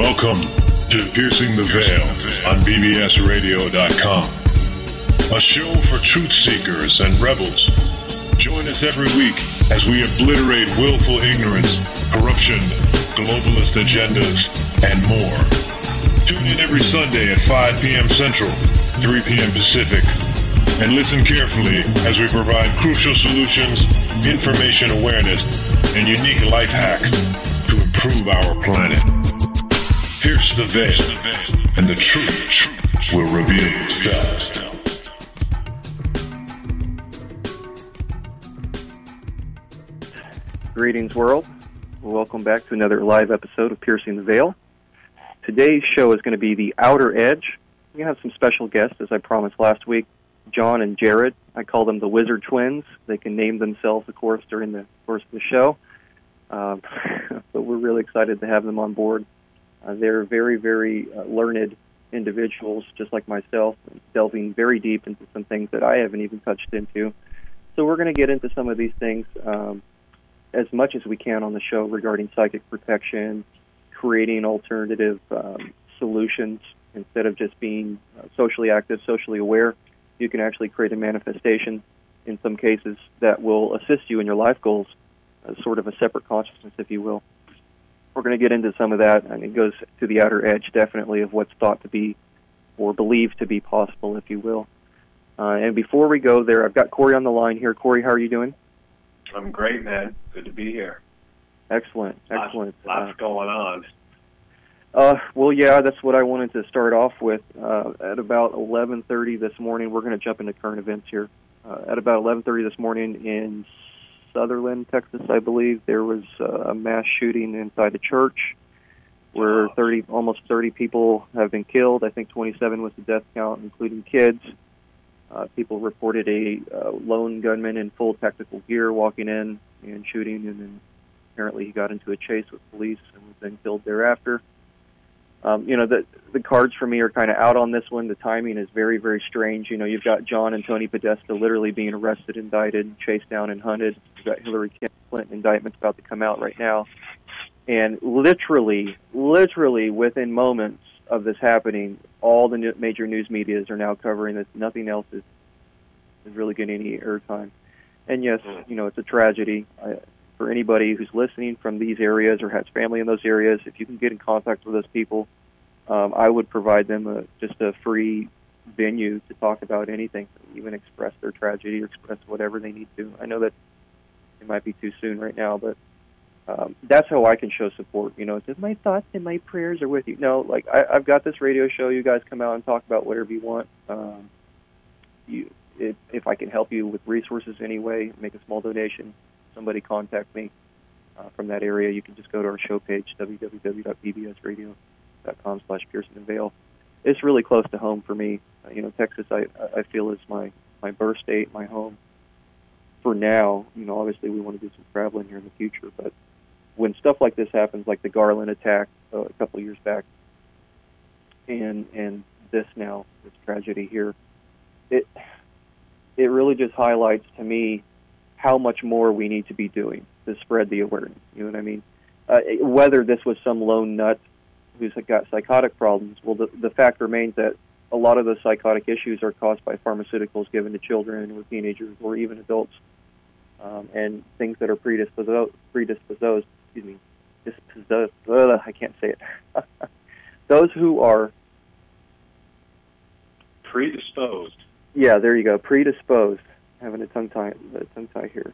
Welcome to Piercing the Veil on BBSRadio.com, a show for truth seekers and rebels. Join us every week as we obliterate willful ignorance, corruption, globalist agendas, and more. Tune in every Sunday at 5 p.m. Central, 3 p.m. Pacific, and listen carefully as we provide crucial solutions, information awareness, and unique life hacks to improve our planet. Pierce the veil, and the truth will reveal itself. Greetings, world. Welcome back to another live episode of Piercing the Veil. Today's show is going to be The Outer Edge. We have some special guests, as I promised last week John and Jared. I call them the Wizard Twins. They can name themselves, of course, during the course of the show. Um, but we're really excited to have them on board. Uh, they're very, very uh, learned individuals, just like myself, delving very deep into some things that I haven't even touched into. So we're going to get into some of these things um, as much as we can on the show regarding psychic protection, creating alternative um, solutions instead of just being uh, socially active, socially aware. You can actually create a manifestation in some cases that will assist you in your life goals, uh, sort of a separate consciousness, if you will we're going to get into some of that, and it goes to the outer edge, definitely, of what's thought to be or believed to be possible, if you will. Uh, and before we go there, I've got Corey on the line here. Corey, how are you doing? I'm great, man. Good to be here. Excellent, excellent. Lots, lots uh, going on. Uh, well, yeah, that's what I wanted to start off with. Uh, at about 11:30 this morning, we're going to jump into current events here. Uh, at about 11:30 this morning in Sutherland, Texas, I believe, there was a mass shooting inside a church where 30, almost 30 people have been killed. I think 27 was the death count, including kids. Uh, people reported a uh, lone gunman in full technical gear walking in and shooting, and then apparently he got into a chase with police and was then killed thereafter. Um, you know, the the cards for me are kind of out on this one. The timing is very, very strange. You know, you've got John and Tony Podesta literally being arrested, indicted, chased down, and hunted. You've got Hillary Clinton indictments about to come out right now, and literally, literally within moments of this happening, all the major news medias are now covering this. Nothing else is is really getting any airtime. And yes, you know, it's a tragedy. I, for anybody who's listening from these areas or has family in those areas, if you can get in contact with those people, um, I would provide them a, just a free venue to talk about anything, even express their tragedy or express whatever they need to. I know that it might be too soon right now, but um, that's how I can show support. You know, it's just my thoughts and my prayers are with you. No, like I, I've got this radio show. You guys come out and talk about whatever you want. Um, you, it, if I can help you with resources anyway, make a small donation somebody contact me uh, from that area, you can just go to our show page, www.bbsradio.com slash Piercing and Veil. It's really close to home for me. Uh, you know, Texas, I, I feel is my, my birth state, my home. For now, you know, obviously we want to do some traveling here in the future, but when stuff like this happens, like the Garland attack uh, a couple of years back, and and this now, this tragedy here, it it really just highlights to me how much more we need to be doing to spread the awareness. You know what I mean? Uh, whether this was some lone nut who's got psychotic problems, well, the, the fact remains that a lot of those psychotic issues are caused by pharmaceuticals given to children or teenagers or even adults, um, and things that are predisposed, predisposed, excuse me, disposed. Uh, I can't say it. those who are predisposed. Yeah, there you go. Predisposed having a tongue tie, a tongue tie here.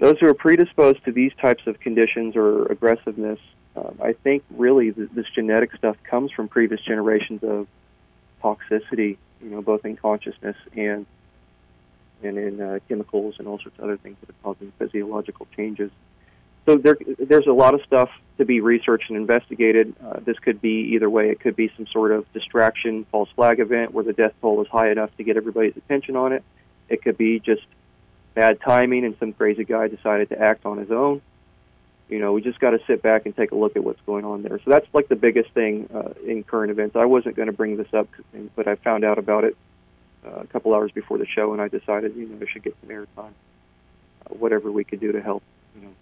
Those who are predisposed to these types of conditions or aggressiveness, um, I think really th- this genetic stuff comes from previous generations of toxicity, you know, both in consciousness and and in uh, chemicals and all sorts of other things that are causing physiological changes. So there, there's a lot of stuff to be researched and investigated. Uh, this could be either way. It could be some sort of distraction, false flag event where the death toll is high enough to get everybody's attention on it. It could be just bad timing and some crazy guy decided to act on his own. You know, we just got to sit back and take a look at what's going on there. So that's like the biggest thing uh, in current events. I wasn't going to bring this up, but I found out about it uh, a couple hours before the show, and I decided, you know, I should get some airtime. Uh, whatever we could do to help, you know,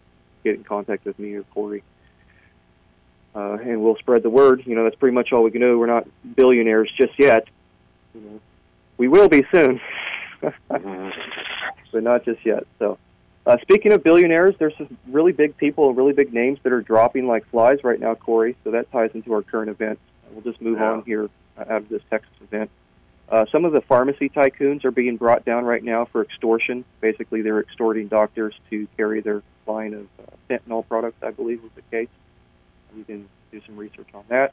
get in contact with me or Corey. uh, and we'll spread the word. You know, that's pretty much all we can do. We're not billionaires just yet. You know, we will be soon, but not just yet. So, uh, speaking of billionaires, there's some really big people and really big names that are dropping like flies right now, Corey. So that ties into our current event. We'll just move on here uh, out of this Texas event. Uh, some of the pharmacy tycoons are being brought down right now for extortion. Basically, they're extorting doctors to carry their line of uh, fentanyl products, I believe was the case. You can do some research on that.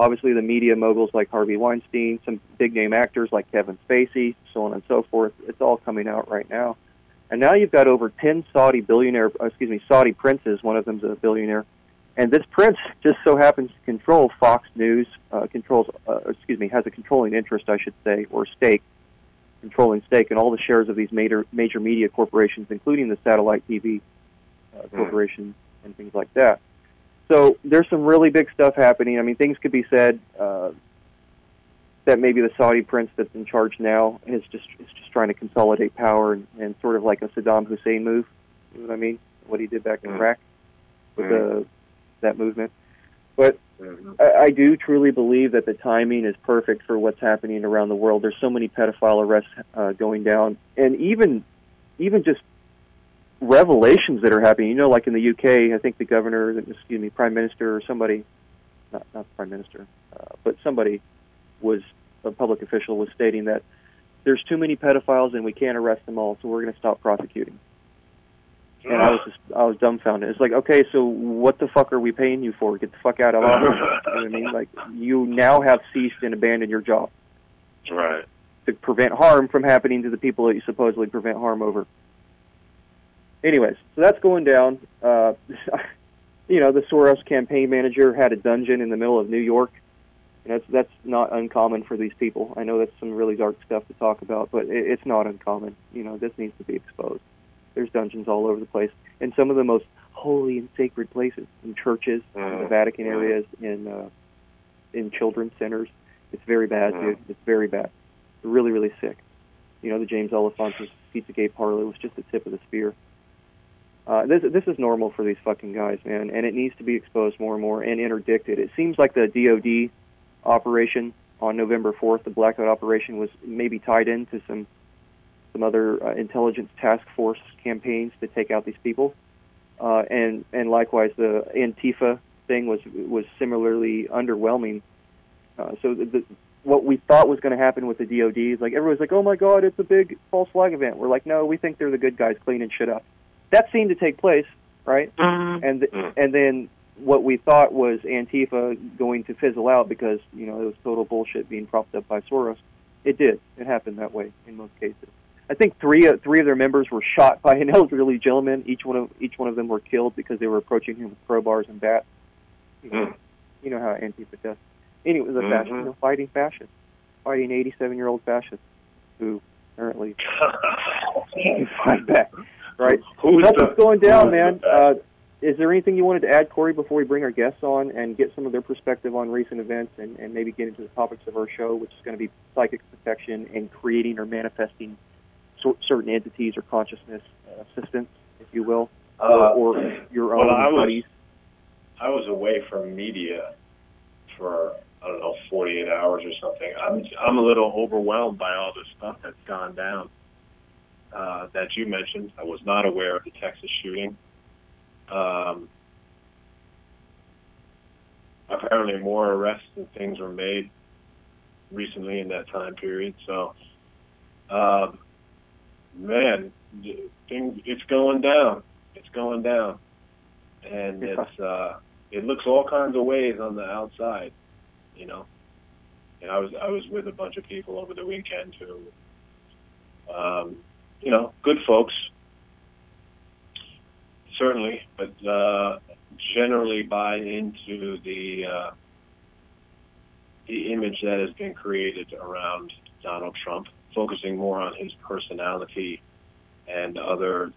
Obviously, the media moguls like Harvey Weinstein, some big name actors like Kevin Spacey, so on and so forth. It's all coming out right now. And now you've got over 10 Saudi billionaire, uh, excuse me, Saudi princes. One of them's a billionaire. And this prince just so happens to control Fox News, uh, controls, uh, excuse me, has a controlling interest, I should say, or stake, controlling stake in all the shares of these major major media corporations, including the satellite TV uh, corporations and things like that. So there's some really big stuff happening. I mean, things could be said uh, that maybe the Saudi prince that's in charge now is just is just trying to consolidate power and, and sort of like a Saddam Hussein move. You know what I mean? What he did back in Mm. Iraq with Mm. the that movement. But. I, I do truly believe that the timing is perfect for what's happening around the world. There's so many pedophile arrests uh, going down, and even even just revelations that are happening. You know, like in the UK, I think the governor, excuse me, prime minister, or somebody, not not the prime minister, uh, but somebody was a public official was stating that there's too many pedophiles and we can't arrest them all, so we're going to stop prosecuting. And I was just I was dumbfounded. It's like, okay, so what the fuck are we paying you for? Get the fuck out of office. you know what I mean? Like you now have ceased and abandoned your job right. to prevent harm from happening to the people that you supposedly prevent harm over. Anyways, so that's going down. Uh, you know, the Soros campaign manager had a dungeon in the middle of New York. And that's that's not uncommon for these people. I know that's some really dark stuff to talk about, but it, it's not uncommon. You know, this needs to be exposed. There's dungeons all over the place, in some of the most holy and sacred places, in churches, in the Mm. Vatican areas, in uh, in children's centers. It's very bad, Mm. dude. It's very bad. Really, really sick. You know, the James Alefantis Pizzagate parlor was just the tip of the spear. Uh, this this is normal for these fucking guys, man, and it needs to be exposed more and more and interdicted. It seems like the DoD operation on November 4th, the blackout operation, was maybe tied into some some other uh, intelligence task force campaigns to take out these people, uh, and and likewise the Antifa thing was was similarly underwhelming. Uh, so the, the, what we thought was going to happen with the DoD is like everyone's like, oh my god, it's a big false flag event. We're like, no, we think they're the good guys cleaning shit up. That seemed to take place, right? And th- and then what we thought was Antifa going to fizzle out because you know it was total bullshit being propped up by Soros. It did. It happened that way in most cases. I think three uh, three of their members were shot by an elderly gentleman. Each one of each one of them were killed because they were approaching him with crowbars and bats. You know, Mm. you know how Antifa does. Anyway, it was a Mhm. fascist, you know, fighting fascists, fighting 87 year old fascists who apparently fight back. Right. Who's That's the, what's going down, man. Uh, is there anything you wanted to add, Corey, before we bring our guests on and get some of their perspective on recent events and, and maybe get into the topics of our show, which is going to be psychic protection and creating or manifesting cer- certain entities or consciousness uh, assistance, if you will, Uh, or, or your well, own I was- buddies? I was away from media for I don't know 48 hours or something. I'm I'm a little overwhelmed by all the stuff that's gone down uh, that you mentioned. I was not aware of the Texas shooting. Um, apparently, more arrests and things were made recently in that time period. So, um, man, things it's going down. It's going down, and Yeah. it's uh, it looks all kinds of ways on the outside, you know. And I was I was with a bunch of people over the weekend who, um, you know, good folks, certainly, but uh, generally buy into the uh, the image that has been created around Donald Trump, focusing more on his personality and other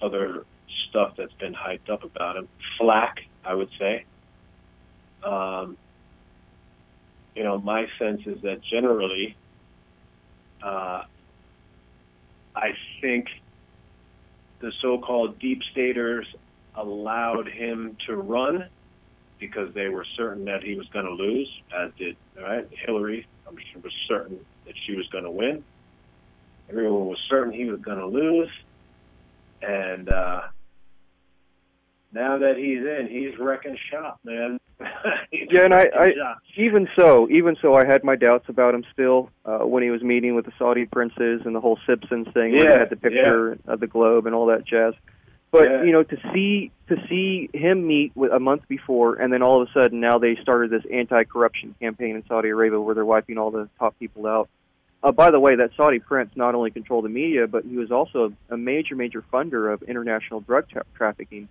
other stuff that's been hyped up about him. Flack, I would say. Um, you know, my sense is that generally, uh, I think the so-called deep staters allowed him to run because they were certain that he was going to lose, as did right Hillary. I'm sure was certain that she was going to win. Everyone was certain he was going to lose, and uh, now that he's in, he's wrecking shop, man. yeah, and I, I even so, even so, I had my doubts about him still uh, when he was meeting with the Saudi princes and the whole Simpsons thing. Yeah, where he had the picture yeah. of the globe and all that jazz. But Yeah. you know, to see to see him meet with a month before, and then all of a sudden now they started this anti-corruption campaign in Saudi Arabia where they're wiping all the top people out. Uh, by the way, that Saudi prince not only controlled the media, but he was also a major, major funder of international drug tra- trafficking,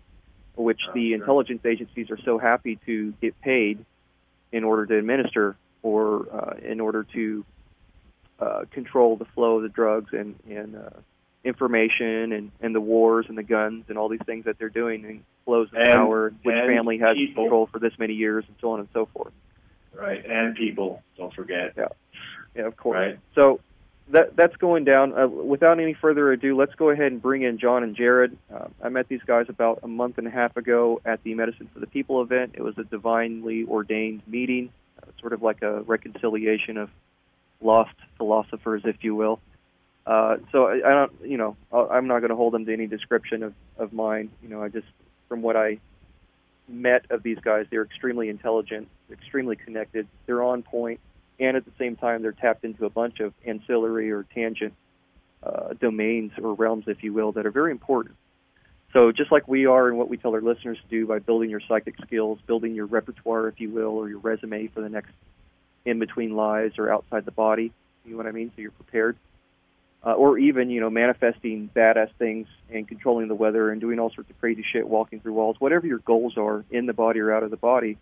which the intelligence agencies are so happy to get paid in order to administer or uh, in order to uh, control the flow of the drugs and, and uh, information and, and the wars and the guns and all these things that they're doing and flows of And- power, which family has people. control for this many years and so on and so forth. right, and people. Don't forget. Yeah, yeah, of course. Right. So that that's going down. Uh, without any further ado, let's go ahead and bring in John and Jared. Uh, I met these guys about a month and a half ago at the Medicine for the People event. It was a divinely ordained meeting, uh, sort of like a reconciliation of lost philosophers, if you will. Uh, so I, I don't, you know, I'm not going to hold them to any description of of mine. You know, I just from what I met of these guys, they're extremely intelligent, extremely connected. They're on point and at the same time they're tapped into a bunch of ancillary or tangent uh, domains or realms, if you will, that are very important. So just like we are and what we tell our listeners to do by building your psychic skills, building your repertoire, if you will, or your resume for the next in between lives or outside the body, you know what I mean? So you're prepared. Uh, or even, you know, manifesting badass things and controlling the weather and doing all sorts of crazy shit, walking through walls, whatever your goals are in the body or out of the body.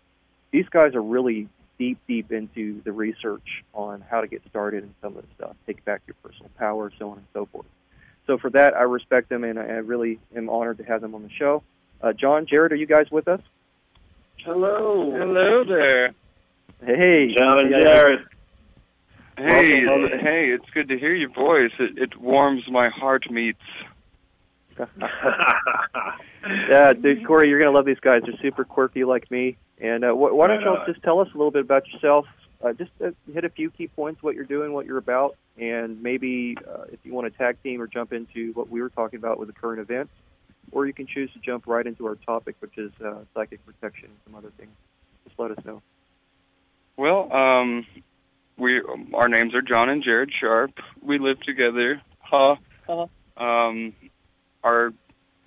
These guys are really deep, deep into the research on how to get started and some of the stuff, take back your personal power, so on and so forth. So for that, I respect them, and I I really am honored to have them on the show. Uh, John, Jared, are you guys with us? Hello. Hello there. Hey, John and Jared. Hey, Welcome. hey, it's good to hear your voice. It, it warms my heart meats. yeah, dude, Corey, you're gonna love these guys. They're super quirky like me. And uh, wh- why don't Right y'all on. just tell us a little bit about yourself? Uh, just uh, hit a few key points, what you're doing, what you're about, and maybe uh, if you want to tag team or jump into what we were talking about with the current events, or you can choose to jump right into our topic, which is uh, psychic protection and some other things. Just let us know. Well, um, we our names are John and Jared Sharp. We live together. Huh? Uh-huh. Um, our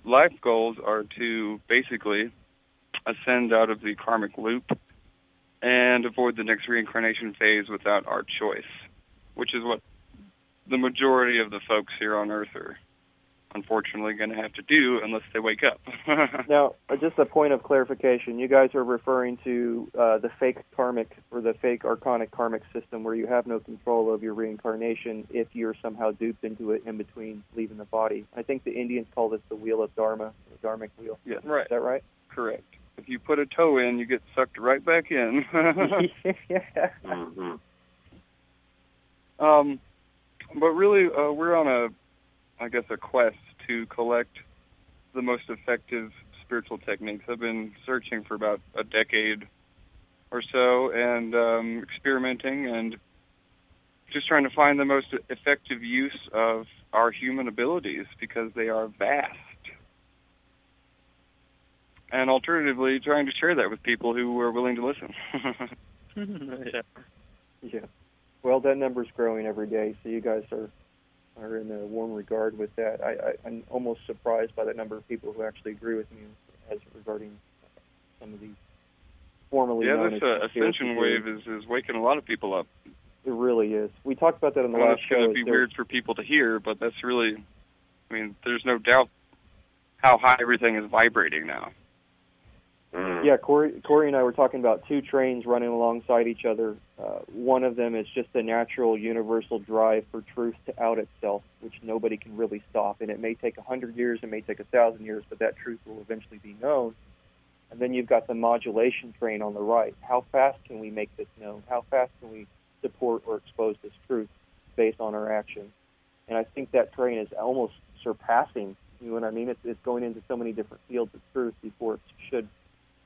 life goals are to basically ascend out of the karmic loop and avoid the next reincarnation phase without our choice, which is what the majority of the folks here on Earth are unfortunately going to have to do unless they wake up. Now, uh, just a point of clarification. You guys are referring to uh, the fake karmic or the fake archonic karmic system where you have no control of your reincarnation if you're somehow duped into it in between leaving the body. I think the Indians call this the wheel of Dharma, the Dharmic wheel. yeah, right. Is that right? Correct. If you put a toe in, you get sucked right back in. yeah. hmm um, but really, uh, we're on a, I guess, a quest to collect the most effective spiritual techniques. I've been searching for about a decade or so, and um, experimenting and just trying to find the most effective use of our human abilities because they are vast. And alternatively, trying to share that with people who are willing to listen. yeah. Yeah. Well, that number's growing every day, so you guys are are in a warm regard with that. I, I, I'm almost surprised by the number of people who actually agree with me as regarding some of these formerly yeah, this uh, ascension wave is, is waking a lot of people up. It really is. We talked about that in the I know last it's show. going to be there- weird for people to hear, but that's really, I mean, there's no doubt how high everything is vibrating now. Mm. Yeah, Corey, Corey and I were talking about two trains running alongside each other. Uh, one of them is just the natural, universal drive for truth to out itself, which nobody can really stop. And it may take a hundred years, it may take a thousand years, but that truth will eventually be known. And then you've got the modulation train on the right. How fast can we make this known? How fast can we support or expose this truth based on our actions? And I think that train is almost surpassing. You know what I mean? It's, it's going into so many different fields of truth before it should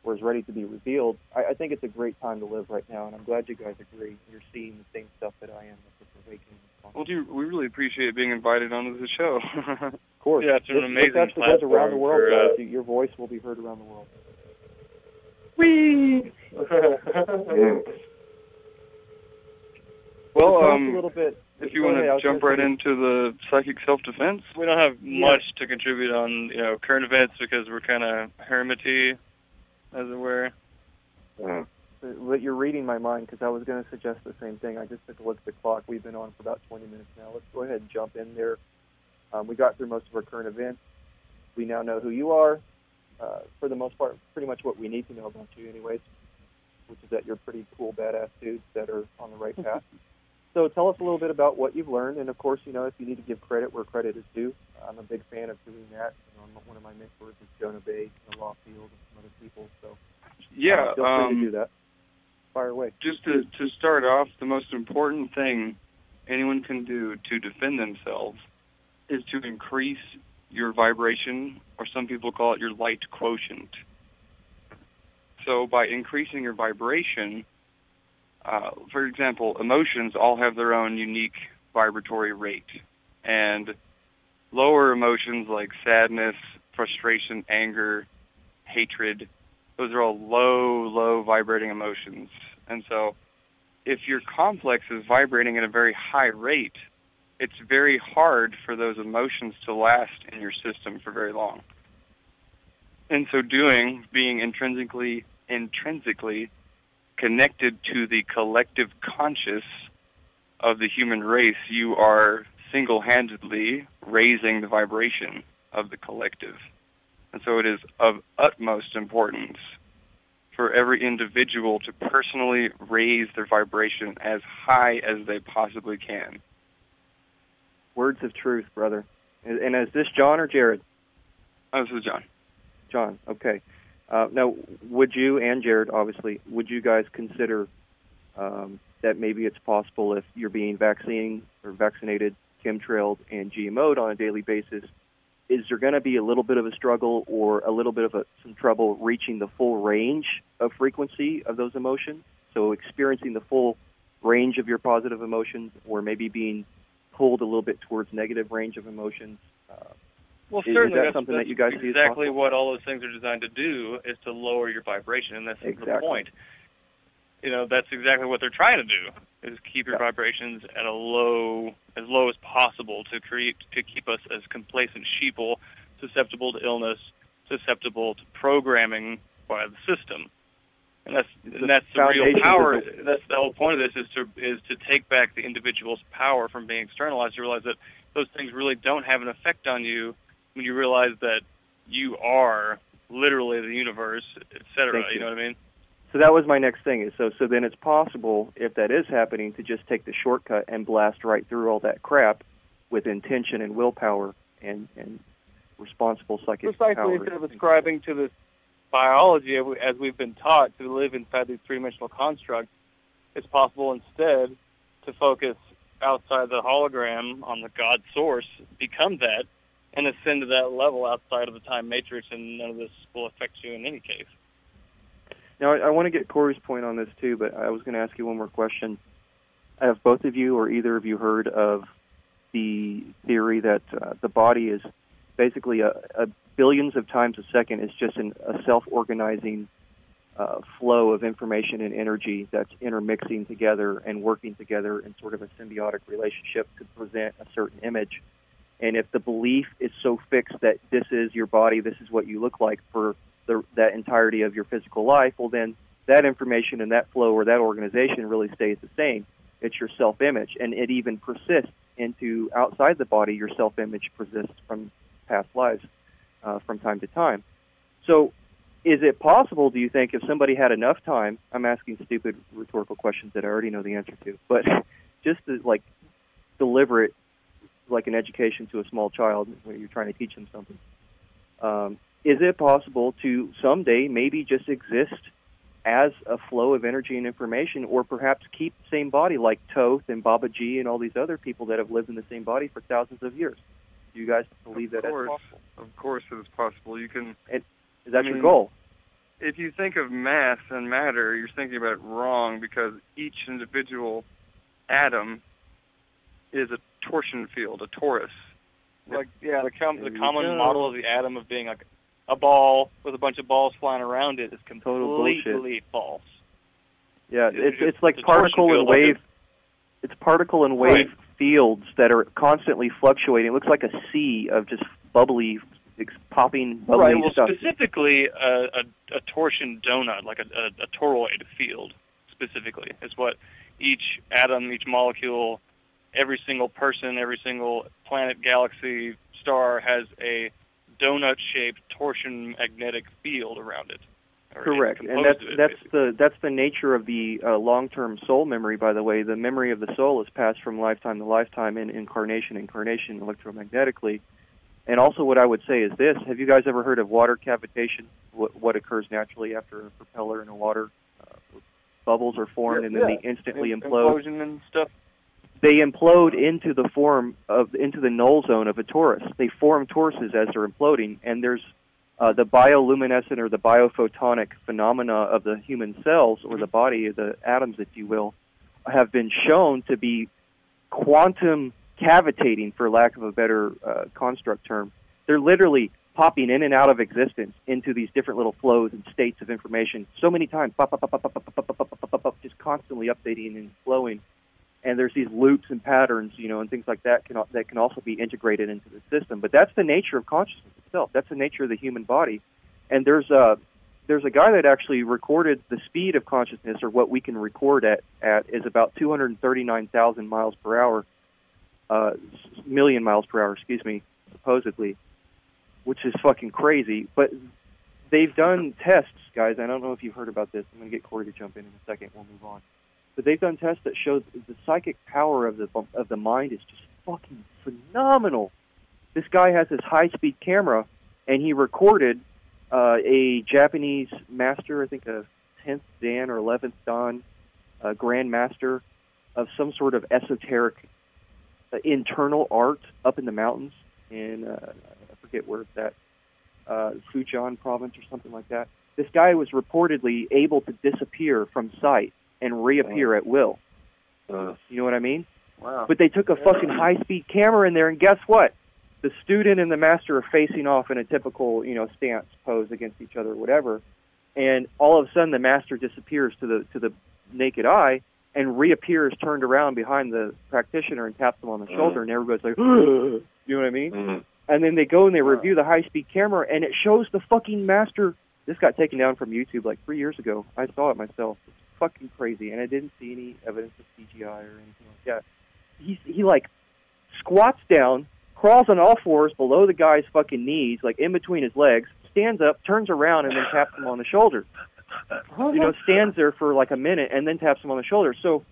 or is ready to be revealed, I, I think it's a great time to live right now, and I'm glad you guys agree. You're seeing the same stuff that I am with this. Well, do we really appreciate being invited onto the show. of course. Yeah, it's an this, amazing this goes around the platform world, for, uh, guys. Your voice will be heard around the world. Whee! well, So tell us um, a little bit. if you want to was jump right say- into the psychic self-defense. we don't have Yeah. much to contribute on, you know, current events because we're kind of hermity, as it were. But you're reading my mind because I was going to suggest the same thing. I just took a look at the clock. We've been on for about 20 minutes now. Let's go ahead and jump in there. Um, we got through most of our current events. We now know who you are. Uh, for the most part, pretty much what we need to know about you, anyways, which is that you're pretty cool, badass dudes that are on the right path. so tell us a little bit about what you've learned, and of course, you know, if you need to give credit where credit is due, I'm a big fan of doing that. You know, one of my mentors is Jonah Bay, Law Field, and some other people. So Yeah, uh, feel free to do um, that. Fire away. just to, to start off, the most important thing anyone can do to defend themselves is to increase your vibration, or some people call it your light quotient. So by increasing your vibration, uh, for example, emotions all have their own unique vibratory rate. And lower emotions like sadness, frustration, anger, hatred, those are all low, low vibrating emotions. And so if your complex is vibrating at a very high rate, it's very hard for those emotions to last in your system for very long. In so doing, being intrinsically intrinsically connected to the collective conscious of the human race, you are single-handedly raising the vibration of the collective. And so it is of utmost importance for every individual to personally raise their vibration as high as they possibly can. Words of truth, brother. And, and is this John or Jared? Oh, this is John. John. Okay. Uh, now, would you and Jared, obviously, would you guys consider um, that maybe it's possible if you're being vaccinated or vaccinated, chemtrailed, and GMO'd on a daily basis, is there going to be a little bit of a struggle or a little bit of a, some trouble reaching the full range of frequency of those emotions? So experiencing the full range of your positive emotions, or maybe being pulled a little bit towards negative range of emotions. Uh, Well, Is- is certainly that that's, something that you guys see exactly what all those things are designed to do is to lower your vibration, and that's the point. You know, that's exactly what they're trying to do is keep your Yeah. vibrations at a low, as low as possible to create to keep us as complacent sheeple, susceptible to illness, susceptible to programming by the system. And that's The and that's the real power. the- That's the whole point of this is to is to take back the individual's power from being externalized. You realize that those things really don't have an effect on you when you realize that you are literally the universe, et cetera. You you. know what I mean? So that was my next thing. Is so so then it's possible if that is happening to just take the shortcut and blast right through all that crap with intention and willpower and and responsible psychic Precisely power. instead of ascribing to this biology as we've been taught to live inside these three-dimensional constructs, it's possible instead to focus outside the hologram on the God source, become that, and ascend to that level outside of the time matrix, and none of this will affect you in any case. Now I, I want to get Corey's point on this too, but I was going to ask you one more question. Have both of you or either of you heard of the theory that uh, the body is basically a, a billions of times a second is just an, a self-organizing uh, flow of information and energy that's intermixing together and working together in sort of a symbiotic relationship to present a certain image. And if the belief is so fixed that this is your body, this is what you look like for the, that entirety of your physical life, well, then that information and that flow or that organization really stays the same. It's your self-image, and it even persists into outside the body. Your self-image persists from past lives uh, from time to time. So, is it possible? Do you think if somebody had enough time? I'm asking stupid rhetorical questions that I already know the answer to, but just to like deliver it like an education to a small child when you're trying to teach them something. Um, is it possible to someday maybe just exist as a flow of energy and information, or perhaps keep the same body like Thoth and Babaji and all these other people that have lived in the same body for thousands of years? Do you guys believe of that course, that's possible? of course, it is possible. You can. Is that I your mean, goal? if you think of mass and matter, you're thinking about it wrong because each individual atom is a torsion field, a torus. Like yeah, the com- the common go. model of the atom of being like a ball with a bunch of balls flying around it is Total completely false. Yeah, it's it's- it's like it's particle and field, like wave. It's particle and wave Right. fields that are constantly fluctuating. It looks like a sea of just bubbly, ex- popping, bubbly right. Well, stuff. specifically a, a, a torsion donut, like a, a, a toroid field, specifically is what each atom, each molecule, every single person, every single planet, galaxy, star has a donut-shaped torsion magnetic field around it. Correct, and that's it, that's basically. the that's the nature of the uh, long-term soul memory. By the way, the memory of the soul is passed from lifetime to lifetime in incarnation, incarnation, electromagnetically. And also, what I would say is this: Have you guys ever heard of water cavitation? What, what occurs naturally after a propeller in a water? Uh, bubbles are formed, Yeah, and then yeah. they instantly Im- implode. implosion and stuff they implode into the form of into the null zone of a torus. They form toruses as they're imploding, and there's uh, the bioluminescent or the biophotonic phenomena of the human cells or the body, the atoms, if you will, have been shown to be quantum cavitating, for lack of a better uh, construct term. They're literally popping in and out of existence into these different little flows and states of information so many times, just constantly updating and flowing and there's these loops and patterns, you know, and things like that can that can also be integrated into the system. But that's the nature of consciousness itself. That's the nature of the human body. And there's a there's a guy that actually recorded the speed of consciousness, or what we can record at at is about 239,000 miles per hour, uh, million miles per hour, excuse me, supposedly, which is fucking crazy. But they've done tests, guys. I don't know if you've heard about this. I'm to get Corey to jump in in a second. We'll move on. But they've done tests that show the psychic power of the of the mind is just fucking phenomenal. This guy has this high speed camera, and he recorded uh, a Japanese master, I think a tenth Dan or eleventh Dan, uh, Grand Master of some sort of esoteric uh, internal art up in the mountains in uh, I forget where it's at, uh, Fujian province or something like that. This guy was reportedly able to disappear from sight and reappear at will. Uh, You know what I mean? Wow. But they took a fucking high speed camera in there, and guess what? The student and the master are facing off in a typical, you know, stance pose against each other, or whatever. And all of a sudden, the master disappears to the to the naked eye and reappears turned around behind the practitioner and taps him on the shoulder, and everybody's like, you know what I mean? mm, And then they go and they review the high speed camera, and it shows the fucking master. This got taken down from YouTube like three years ago. I saw it myself. It's fucking crazy, and I didn't see any evidence of CGI or anything like that. He he like squats down, crawls on all fours below the guy's fucking knees, like in between his legs, stands up, turns around, and then taps him on the shoulder. You know, stands there for like a minute and then taps him on the shoulder. So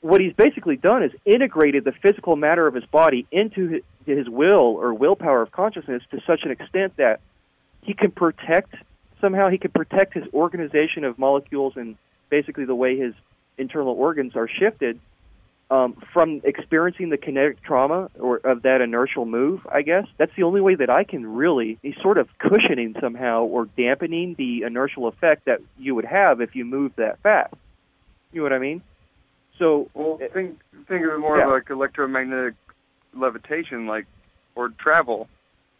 what he's basically done is integrated the physical matter of his body into his, his will or willpower of consciousness to such an extent that he can protect somehow he can protect his organization of molecules and basically the way his internal organs are shifted um, from experiencing the kinetic trauma or of that inertial move. I guess that's the only way that I can really. He's sort of cushioning somehow or dampening the inertial effect that you would have if you moved that fast. You know what I mean? So Well, think think of it more Yeah. of like electromagnetic levitation, like or travel.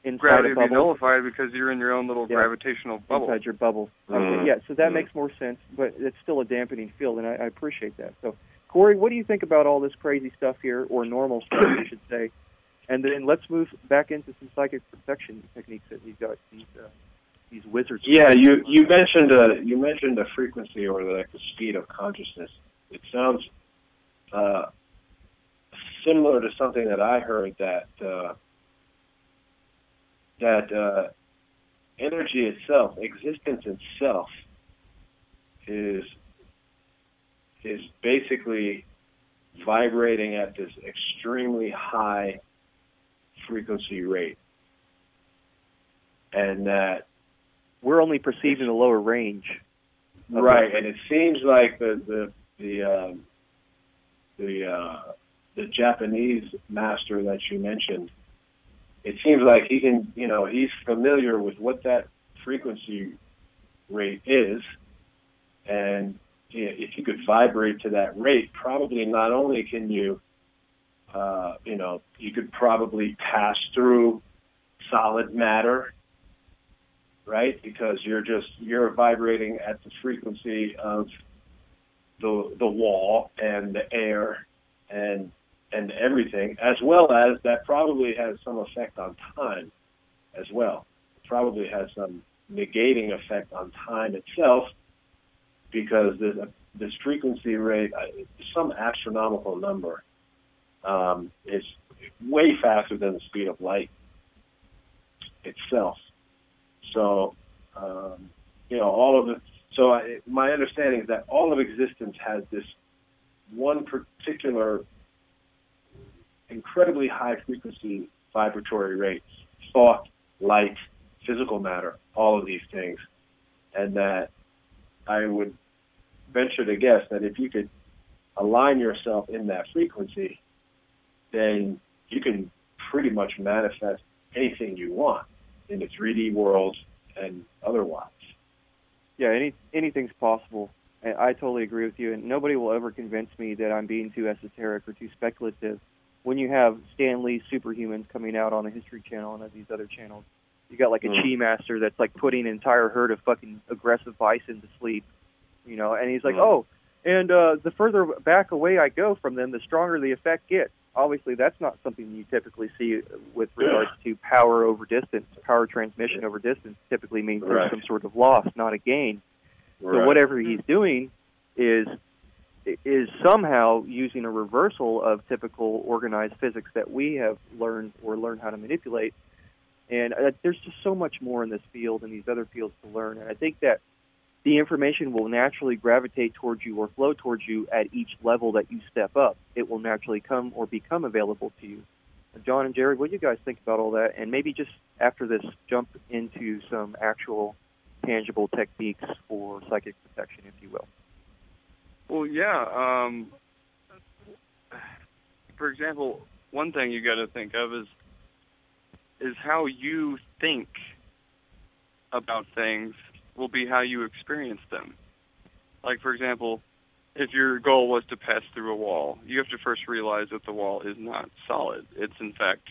Inside Gravity a would be nullified because you're in your own little Yeah. gravitational bubble. inside your bubble. Mm. Okay, yeah, so that Mm. makes more sense, but it's still a dampening field, and I, I appreciate that. So, Corey, what do you think about all this crazy stuff here, or normal stuff, you should say? And then let's move back into some psychic protection techniques that these got these uh, these wizards. Yeah, you you mentioned uh, you mentioned the frequency or the, like the speed of consciousness. It sounds uh, similar to something that I heard that uh, that uh, energy itself, existence itself, is is basically vibrating at this extremely high frequency rate, and that We're only perceiving the lower range. Right, and it seems like the the the um, the uh, the Japanese master that you mentioned. It seems like he can, you know, he's familiar with what that frequency rate is, and if you could vibrate to that rate, probably not only can you, uh, you know, you could probably pass through solid matter, right? Because you're just you're vibrating at the frequency of the the wall and the air and and everything, as well as that probably has some effect on time as well. It probably has some negating effect on time itself because this, this frequency rate, uh, some astronomical number, um, is way faster than the speed of light itself. So, um, you know, all of it. So I, my understanding is that all of existence has this one particular incredibly high frequency vibratory rate, thought, light, physical matter, all of these things. And that I would venture to guess that if you could align yourself in that frequency, then you can pretty much manifest anything you want in the 3D world and otherwise. Yeah, any anything's possible. And I totally agree with you, and nobody will ever convince me that I'm being too esoteric or too speculative. When you have Stan Lee superhumans coming out on the History Channel and these other channels, you got like a Mm. chi master that's like putting an entire herd of fucking aggressive bison to sleep, you know, and he's like, Mm. oh, and uh, the further back away I go from them, the stronger the effect gets. Obviously, that's not something you typically see with regards to power over distance. Power transmission over distance typically means there's Right. some sort of loss, not a gain. So whatever he's doing is is somehow using a reversal of typical organized physics that we have learned or learned how to manipulate. And uh, there's just so much more in this field and these other fields to learn. And I think that the information will naturally gravitate towards you or flow towards you at each level that you step up. It will naturally come or become available to you. John and Jerry, what do you guys think about all that? And maybe just after this, jump into some actual tangible techniques for psychic protection, if you will. Well, yeah. Um, for example, one thing you got to think of is is how you think about things will be how you experience them. Like, for example, if your goal was to pass through a wall, you have to first realize that the wall is not solid. It's in fact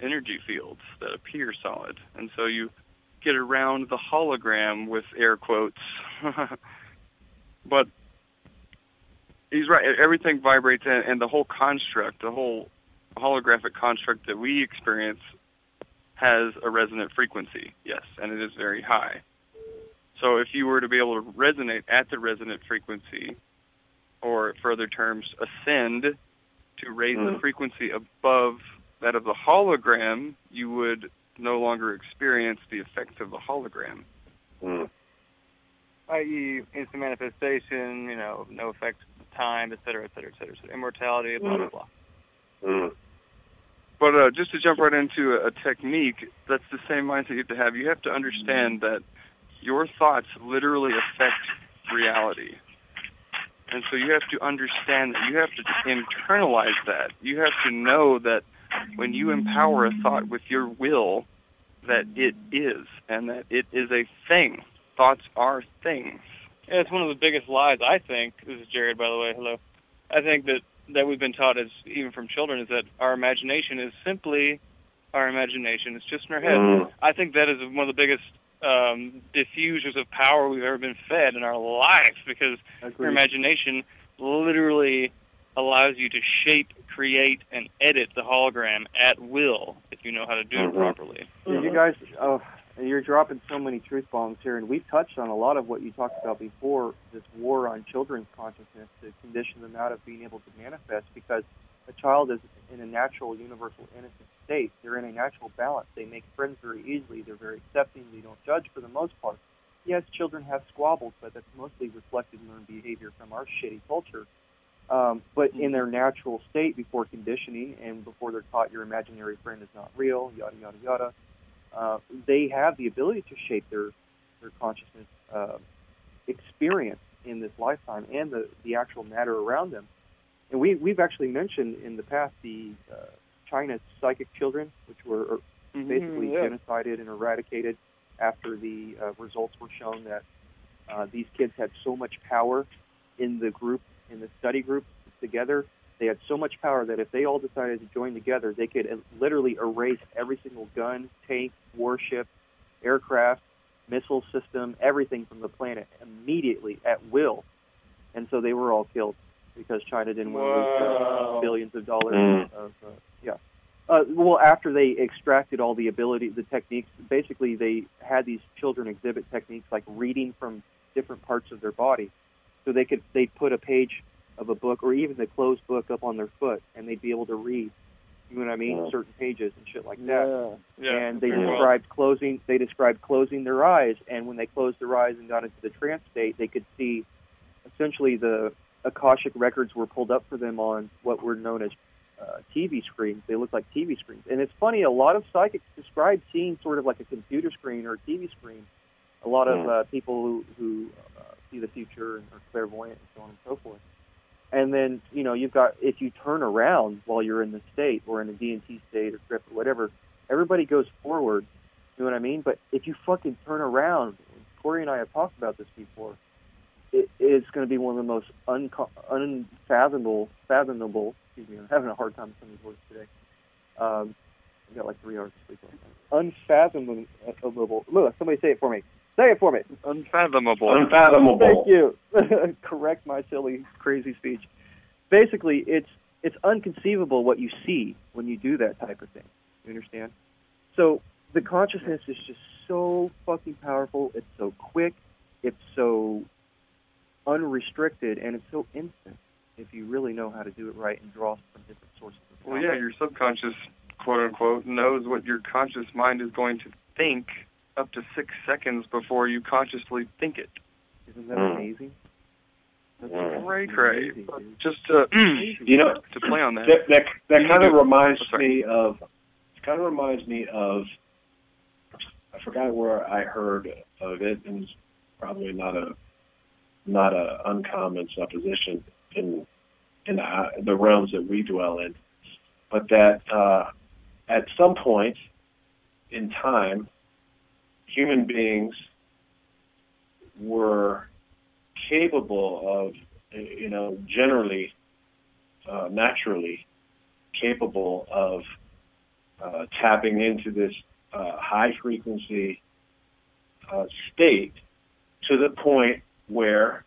energy fields that appear solid, and so you get around the hologram with air quotes. but he's right. Everything vibrates, and, and the whole construct, the whole holographic construct that we experience, has a resonant frequency. Yes, and it is very high. So if you were to be able to resonate at the resonant frequency, or further terms, ascend to raise the Mm. frequency above that of the hologram, you would no longer experience the effects of the hologram. Mm. i.e., instant manifestation, you know, no effect of time, et cetera, et cetera, et cetera, et cetera. immortality, blah, blah, blah. Mm. But uh, just to jump right into a, a technique, that's the same mindset you have to have. You have to understand that your thoughts literally affect reality. And so you have to understand that you have to internalize that. You have to know that when you empower a thought with your will, that it is, and that it is a thing. Thoughts are things. Yeah, it's one of the biggest lies I think. This is Jared, by the way. Hello. I think that that we've been taught as even from children is that our imagination is simply our imagination. It's just in our head. Mm. I think that is one of the biggest um, diffusers of power we've ever been fed in our life because your imagination literally allows you to shape, create, and edit the hologram at will if you know how to do Mhm. it properly. Yeah, you guys, oh, you're dropping so many truth bombs here, and we've touched on a lot of what you talked about before. This war on children's consciousness to condition them out of being able to manifest, because a child is in a natural, universal, innocent state. They're in a natural balance. They make friends very easily. They're very accepting. They don't judge for the most part. Yes, children have squabbles, but that's mostly reflected learned behavior from our shitty culture. Um, but in their natural state before conditioning and before they're taught your imaginary friend is not real, yada yada yada, uh, they have the ability to shape their their consciousness uh, experience in this lifetime and the the actual matter around them. And we we've actually mentioned in the past the uh, China psychic children, which were basically yeah. genocided and eradicated. after the uh, results were shown that uh, these kids had so much power in the group, in the study group together. They had so much power that if they all decided to join together, they could literally erase every single gun, tank, warship, aircraft, missile system, everything from the planet immediately at will. And so they were all killed because China didn't want to lose uh, billions of dollars Mm. of uh, yeah. Uh, well, after they extracted all the ability, the techniques, basically they had these children exhibit techniques like reading from different parts of their body, so they could they put a page of a book or even the closed book up on their foot, and they'd be able to read. You know what I mean? Yeah. Certain pages and shit like that Yeah. and they very well. described closing they described closing their eyes and when they closed their eyes and got into the trance state they could see essentially the akashic records were pulled up for them on what were known as uh, TV screens. They look like TV screens, and it's funny. A lot of psychics describe seeing sort of like a computer screen or a TV screen. A lot of uh, people who, who uh, see the future and are clairvoyant and so on and so forth. And then you know you've got if you turn around while you're in the state or in a DMT state or trip or whatever, everybody goes forward. You know what I mean? But if you fucking turn around, Corey and I have talked about this before. It, it's going to be one of the most unco- unfathomable, fathomable. Excuse me, I'm having a hard time with some of these words today. Um, I got like three hours of sleep. Unfathomable. Look, somebody say it for me. Say it for me. Unfathomable. Unfathomable. Thank you. Correct my silly, crazy speech. Basically, it's it's unconceivable what you see when you do that type of thing. You understand? So the consciousness is just so fucking powerful. It's so quick. It's so unrestricted, and it's so instant. If you really know how to do it right and draw from different sources. Of Well, yeah, your subconscious, quote unquote, knows what your conscious mind is going to think up to six seconds before you consciously think it. Isn't that Mm. amazing? That's. Cray cray. amazing, dude. Just to You know, to play on that. that that, that kind of reminds oh, me of kind of reminds me of I forgot where I heard of it, and it's probably not a not a uncommon supposition in in uh, the realms that we dwell in, but that uh, at some point in time, human beings were capable of, you know, generally, uh, naturally capable of uh, tapping into this uh, high frequency uh, state to the point where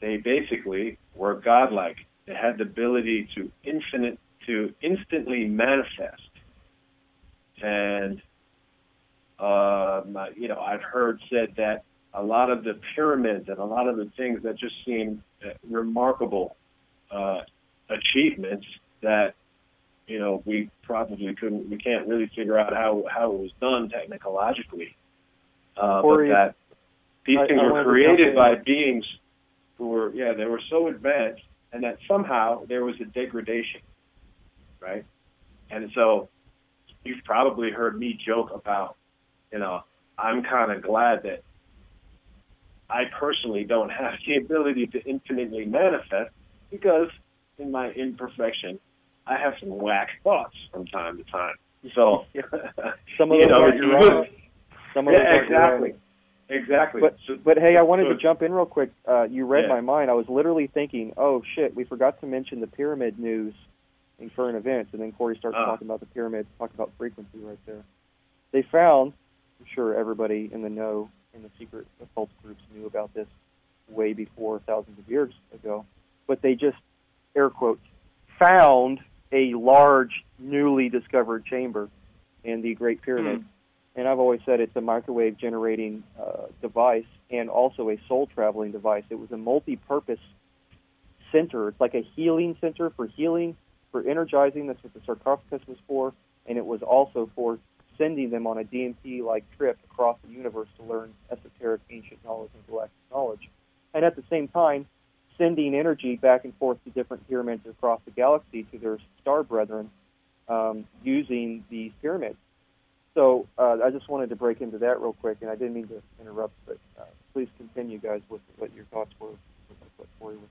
they basically were godlike. They had the ability to infinite to instantly manifest. And um, you know, I've heard said that a lot of the pyramids and a lot of the things that just seem uh, remarkable uh, achievements that you know we probably couldn't we can't really figure out how how it was done technologically. Uh, but that these I- things I were created by beings who were yeah they were so advanced and that somehow there was a degradation right? And so you've probably heard me joke about you know I'm kind of glad that I personally don't have the ability to infinitely manifest because in my imperfection, I have some whack thoughts from time to time. So, Some of you know, your own. Some of Yeah, those aren't own. exactly. Exactly. But So- but hey, I wanted to jump in real quick. Uh, you read Yeah. my mind. I was literally thinking, oh shit, we forgot to mention the pyramid news in current events, and then Corey starts Ah. talking about the pyramid, talking about frequency right there. They found, I'm sure everybody in the know in the secret occult groups knew about this way before thousands of years ago, but they just air quotes found a large newly discovered chamber in the Great Pyramid and I've always said it's a microwave generating uh, device and also a soul traveling device. It was a multi-purpose center. It's like a healing center for healing, for energizing. That's what the sarcophagus was for, and it was also for sending them on a DMT-like trip across the universe to learn esoteric, ancient knowledge and galactic knowledge, and at the same time sending energy back and forth to different pyramids across the galaxy to their star brethren um, using these pyramids. So uh, I just wanted to break into that real quick, and I didn't mean to interrupt, but uh, please continue, guys, with what your thoughts were.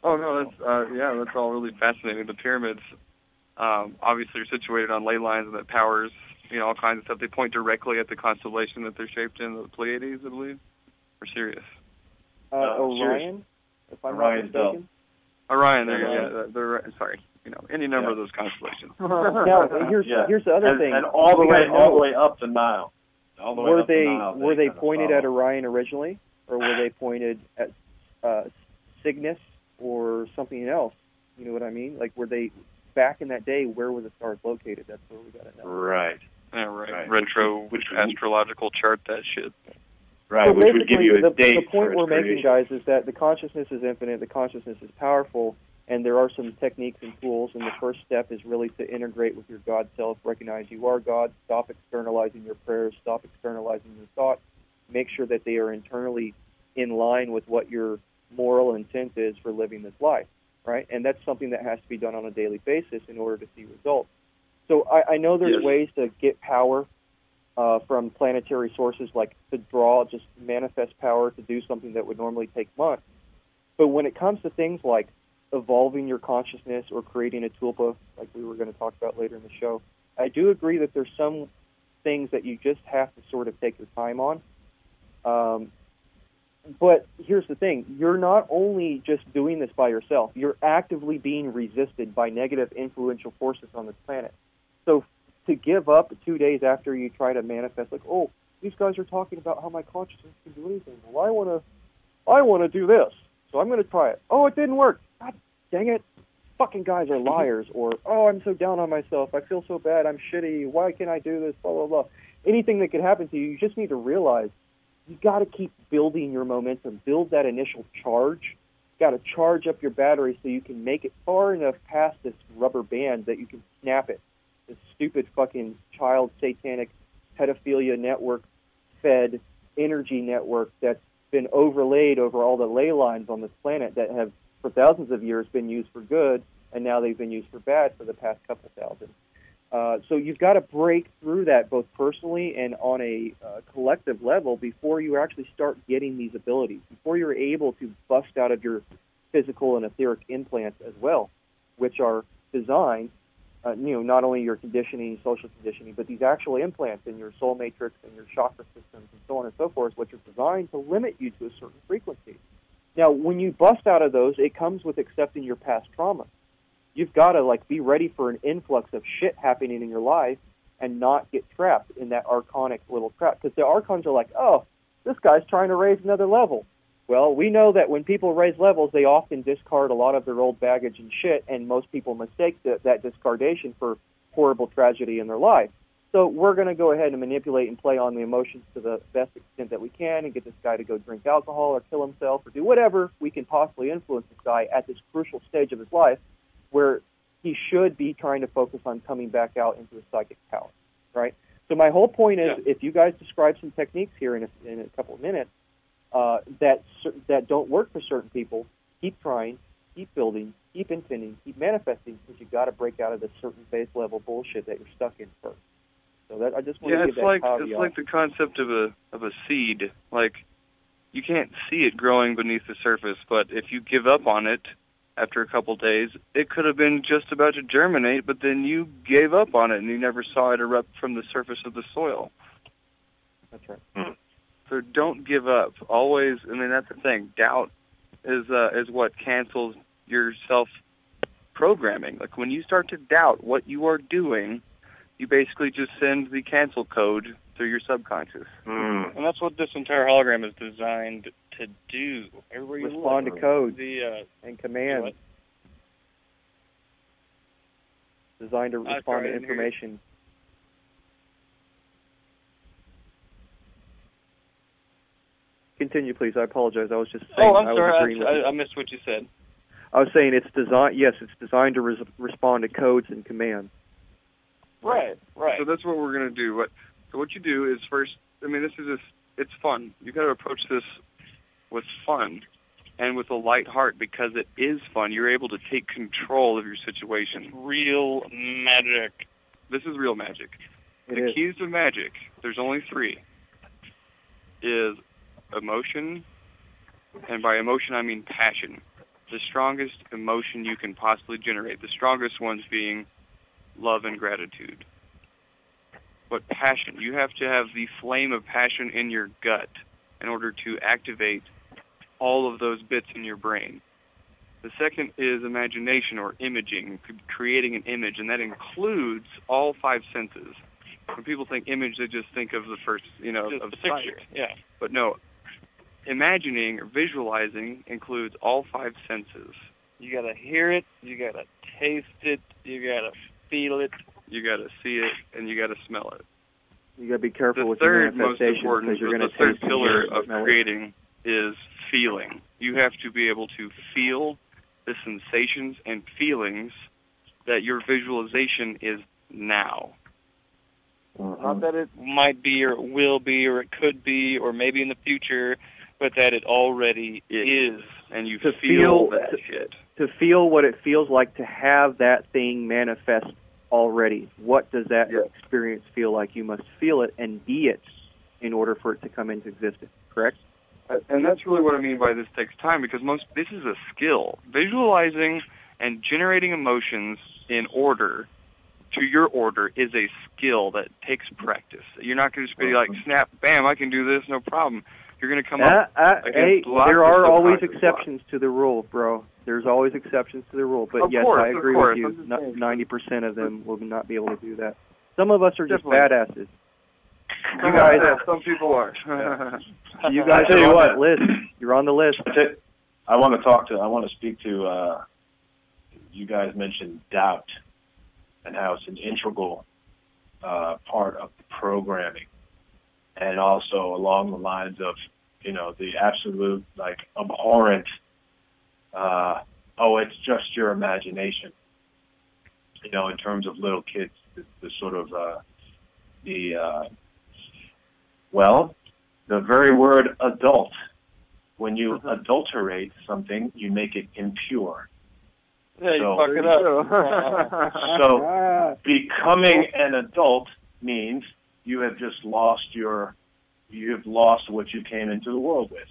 Oh no, that's uh, yeah, that's all really fascinating. The pyramids, um, obviously, are situated on ley lines, and that powers you know all kinds of stuff. They point directly at the constellation that they're shaped in, the Pleiades, I believe, or Sirius. Uh, Uh, Orion, if I'm Orion's not mistaken. Orion, there, Orion. yeah, the, the, sorry, you know, any number Yeah. of those constellations. Now, here's Yeah. here's the other and, thing. and all the way, all the way up the Nile. All the way were up the they Nile, were they kinda pointed at Orion originally, or were they pointed at uh, Cygnus or something else? You know what I mean? Like were they back in that day? Where were the stars located? That's where we got to know. Right, Uh, yeah, right. Right. Retro Which- which- astrological chart that shit. right. So which would give basically, you a the, date the point its we're making, guys, is that the consciousness is infinite, the consciousness is powerful, and there are some techniques and tools. And the first step is really to integrate with your God self, recognize you are God, stop externalizing your prayers, stop externalizing your thoughts, make sure that they are internally in line with what your moral intent is for living this life, right? And that's something that has to be done on a daily basis in order to see results. So I, I know there's Yes. ways to get power uh, from planetary sources, like to draw, just manifest power to do something that would normally take months. But when it comes to things like evolving your consciousness or creating a tulpa, like we were going to talk about later in the show, I do agree that there's some things that you just have to sort of take your time on. Um, but here's the thing you're not only just doing this by yourself, you're actively being resisted by negative influential forces on this planet. So to give up two days after you try to manifest, like, oh, these guys are talking about how my consciousness can do anything. Well, I want to, I want to do this, so I'm going to try it. Oh, it didn't work. God dang it! Fucking guys are liars. Or oh, I'm so down on myself. I feel so bad. I'm shitty. Why can't I do this? Blah blah blah. Anything that could happen to you, you just need to realize you got to keep building your momentum. Build that initial charge. Got to charge up your battery so you can make it far enough past this rubber band that you can snap it. Stupid fucking child satanic pedophilia network fed energy network that's been overlaid over all the ley lines on this planet that have for thousands of years been used for good and now they've been used for bad for the past couple thousand. Uh, so you've got to break through that both personally and on a uh, collective level before you actually start getting these abilities, before you're able to bust out of your physical and etheric implants as well, which are designed, uh, you know, not only your conditioning, social conditioning, but these actual implants in your soul matrix and your chakra systems and so on and so forth, which are designed to limit you to a certain frequency. Now, when you bust out of those, it comes with accepting your past trauma. You've got to like be ready for an influx of shit happening in your life and not get trapped in that archonic little trap. Because the archons are like, oh, this guy's trying to raise another level. Well, we know that when people raise levels, they often discard a lot of their old baggage and shit, and most people mistake that, that discardation for horrible tragedy in their life. So we're going to go ahead and manipulate and play on the emotions to the best extent that we can and get this guy to go drink alcohol or kill himself or do whatever we can possibly influence this guy at this crucial stage of his life where he should be trying to focus on coming back out into his psychic power, right? So my whole point is, if you guys describe some techniques here in a, in a couple of minutes uh, that that don't work for certain people, keep trying, keep building, keep intending, keep manifesting, because you got to break out of this certain base level bullshit that you're stuck in first. So that I just want Yeah, to it's give that like caveat. it's like the concept of a of a seed. Like you can't see it growing beneath the surface, but if you give up on it after a couple days, it could have been just about to germinate, but then you gave up on it and you never saw it erupt from the surface of the soil. That's right. So don't give up. Always, I mean that's the thing. Doubt is uh, is what cancels your self programming. Like when you start to doubt what you are doing, you basically just send the cancel code through your subconscious. Mm. And that's what this entire hologram is designed to do. Everywhere you Respond look, to code The uh, and command what? designed to I'm respond sorry, I to didn't hear you. information. Continue, please. I apologize. I was just oh, saying. Oh, I'm I sorry. I. I, I missed what you said. I was saying it's designed. Yes, it's designed to res- respond to codes and commands. Right, right. So that's what we're gonna do. What so what you do is first. I mean, this is just it's fun. You got to approach this with fun and with a light heart because it is fun. You're able to take control of your situation. Real magic. This is real magic. It the is. keys to magic. There's only three. Is emotion, and by emotion I mean passion. The strongest emotion you can possibly generate. The strongest ones being love and gratitude. but passion. You have to have the flame of passion in your gut in order to activate all of those bits in your brain. The second is imagination or imaging, creating an image, and that includes all five senses. When people think image, they just think of the first, you know, Just of the picture. sight. Yeah. But no, imagining or visualizing includes all five senses. You gotta hear it. You gotta taste it. You gotta feel it. You got to see it and you got to smell it. You got to be careful The with third your most important, you're going the to third taste and pillar of creating is feeling. You have to be able to feel the sensations and feelings that your visualization is now. Mm-hmm. Not that it might be or it will be or it could be or maybe in the future, but that it already is. And you To feel, feel- that to- shit. to feel what it feels like to have that thing manifest already. What does that Yeah. experience feel like? You must feel it and be it in order for it to come into existence. Correct? Uh, and that's really what I mean by this takes time because most this is a skill. Visualizing and generating emotions in order to your order is a skill that takes practice. You're not going to just be like uh-huh. snap, bam, I can do this, no problem. You're going to come Uh, up. uh, against hey, there are always subconscious exceptions to the rule, bro. There's always exceptions to the rule. But Of yes, course, I agree with you. just Not- saying. Ninety percent of them will not be able to do that. Some of us are just Definitely. badasses. You guys- yeah, some people are. You guys tell are you on what. that list. You're on the list. That's. I want to talk to. I want to speak to. Uh, you guys mentioned doubt and how it's an integral uh, part of the programming, and also along the lines of you know the absolute like abhorrent. Uh, oh, it's just your imagination. You know, in terms of little kids, the, the sort of uh, the uh, well, the very word adult when you adulterate something, you make it impure. Yeah, you So- fuck it up. So becoming an adult means you have just lost your, you have lost what you came into the world with.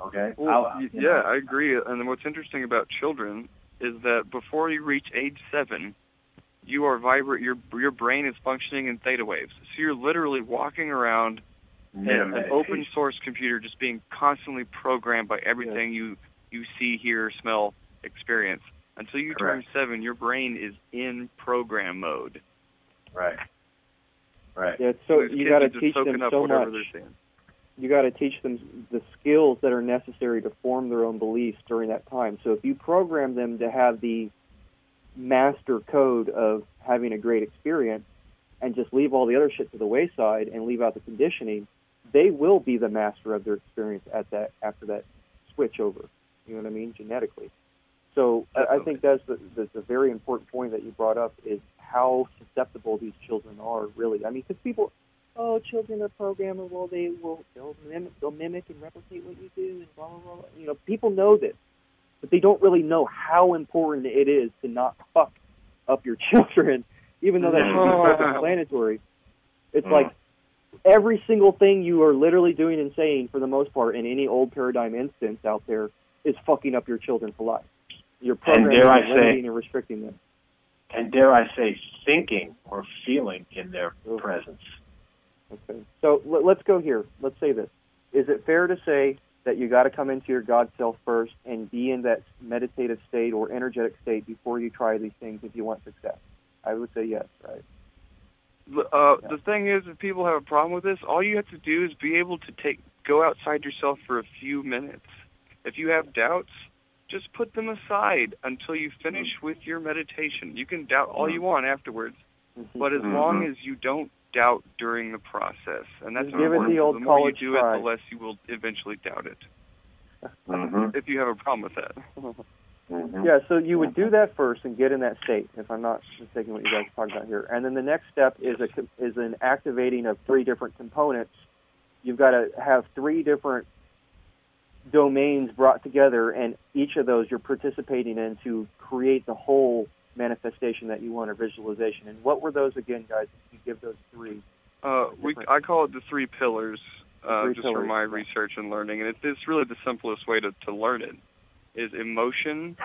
Okay. Well, I'll- yeah, know, I agree. And what's interesting about children is that before you reach age seven, you are vibrant. Your your brain is functioning in theta waves. So you're literally walking around yeah, an, an open source computer, just being constantly programmed by everything you you see, hear, smell, experience. Until you turn seven, your brain is in program mode. Right. Right. yeah, so you got to teach them so much. you got to teach them the skills that are necessary to form their own beliefs during that time. So if you program them to have the master code of having a great experience and just leave all the other shit to the wayside and leave out the conditioning, they will be the master of their experience at that after that switch over. You know what I mean? Genetically. So I, I think that's the, that's a very important point that you brought up is how susceptible these children are. Really, I mean, because people oh, children are programmable. They will they'll mimic, they'll mimic and replicate what you do, and blah blah blah. You know, people know this, but they don't really know how important it is to not fuck up your children, even though that should be self-explanatory. It's Mm. like every single thing you are literally doing and saying, for the most part, in any old paradigm instance out there, is fucking up your children for life. You're programming, dare I and say- limiting, and restricting them. And dare I say, thinking or feeling in their Oof. presence. Okay. So let, let's go here. Let's say this. Is it fair to say that you got to come into your God self first and be in that meditative state or energetic state before you try these things if you want success? I would say yes, right? Uh, Yeah. The thing is, if people have a problem with this, all you have to do is be able to take go outside yourself for a few minutes. If you have doubts, just put them aside until you finish mm-hmm. with your meditation. You can doubt all you mm-hmm. want afterwards, mm-hmm. but as long as you don't doubt during the process, and that's Just give it important. the old the more you do try. it, the less you will eventually doubt it. Mm-hmm. If you have a problem with that. Mm-hmm. Yeah, so you would do that first and get in that state, if I'm not mistaken what you guys are talking about here. And then the next step is a is an activating of three different components. You've got to have three different domains brought together, and each of those you're participating in to create the whole manifestation that you want or visualization. And what were those again, guys? If you give those three. Uh, we, I call it the three pillars, uh, three just pillars, from my research and learning, and it's, it's really the simplest way to, to learn it. Is emotion,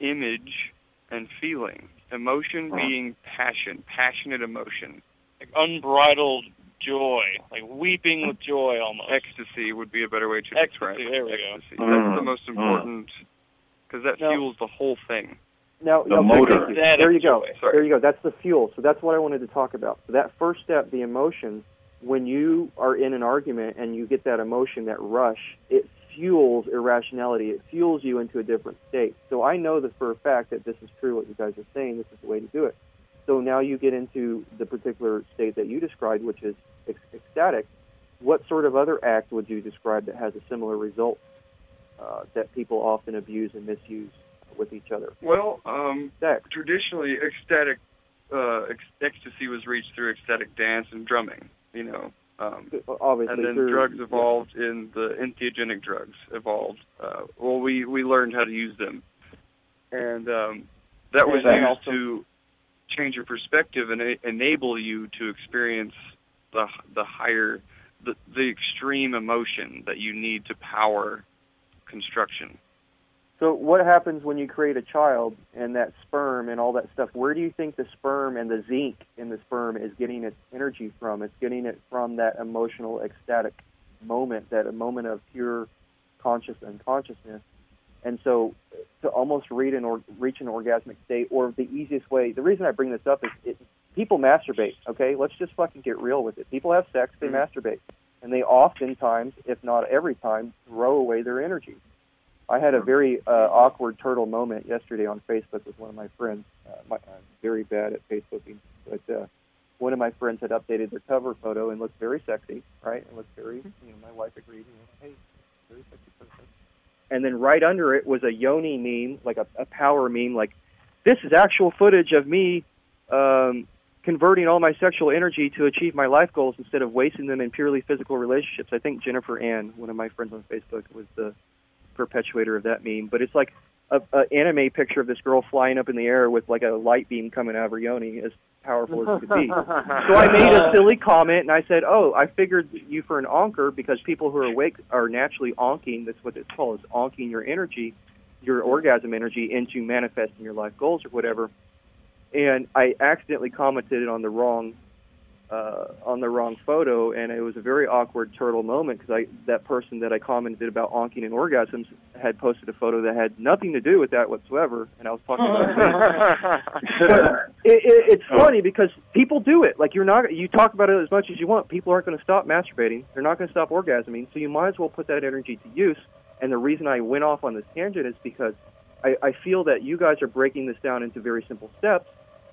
image, and feeling. Emotion being passion, passionate emotion, like unbridled joy, like weeping with joy almost. Ecstasy would be a better way to Ecstasy, describe it. there we go. Ecstasy. Mm. That's the most important because that No. fuels the whole thing. Now, The now, motor. you. There you go. Sorry. There you go. That's the fuel. So that's what I wanted to talk about. So that first step, the emotion, when you are in an argument and you get that emotion, that rush, it fuels irrationality. It fuels you into a different state. So I know that for a fact that this is true. What you guys are saying, this is the way to do it. So now you get into the particular state that you described, which is ec- ecstatic. What sort of other act would you describe that has a similar result uh, that people often abuse and misuse with each other? Well, um, Sex. traditionally, ecstatic uh, ec- ecstasy was reached through ecstatic dance and drumming. You know, um, Obviously, and then through- drugs evolved in the entheogenic drugs evolved. Uh, well, we we learned how to use them, and um, that was And used also- to change your perspective and enable you to experience the the higher the the extreme emotion that you need to power construction. So what happens when you create a child and that sperm and all that stuff? Where do you think the sperm and the zinc in the sperm is getting its energy from? It's getting it from that emotional, ecstatic moment, that a moment of pure conscious unconsciousness. And so to almost read an or, reach an orgasmic state, or the easiest way, the reason I bring this up is it, people masturbate, okay? Let's just fucking get real with it. People have sex, they masturbate. And they oftentimes, if not every time, throw away their energy. I had a very uh, awkward turtle moment yesterday on Facebook with one of my friends. Uh, my, I'm very bad at Facebooking, but uh, one of my friends had updated their cover photo and looked very sexy, right? And looked very, you know, my wife agreed, you know, hey, very sexy. And then right under it was a yoni meme, like a, a power meme, like this is actual footage of me um, converting all my sexual energy to achieve my life goals instead of wasting them in purely physical relationships. I think Jennifer Ann, one of my friends on Facebook, was the perpetuator of that meme. But it's like a, a anime picture of this girl flying up in the air with like a light beam coming out of her yoni, as powerful as it could be. So I made a silly comment and I said, "Oh, I figured you for an onker because people who are awake are naturally onking. That's what it's called, is onking your energy, your orgasm energy into manifesting your life goals or whatever." And I accidentally commented on the wrong uh, on the wrong photo, and it was a very awkward turtle moment because I that person that I commented about onking and orgasms had posted a photo that had nothing to do with that whatsoever, and I was talking about. but it, it, it's funny because people do it. Like you're not, you talk about it as much as you want. People aren't going to stop masturbating. They're not going to stop orgasming. So you might as well put that energy to use. And the reason I went off on this tangent is because I, I feel that you guys are breaking this down into very simple steps.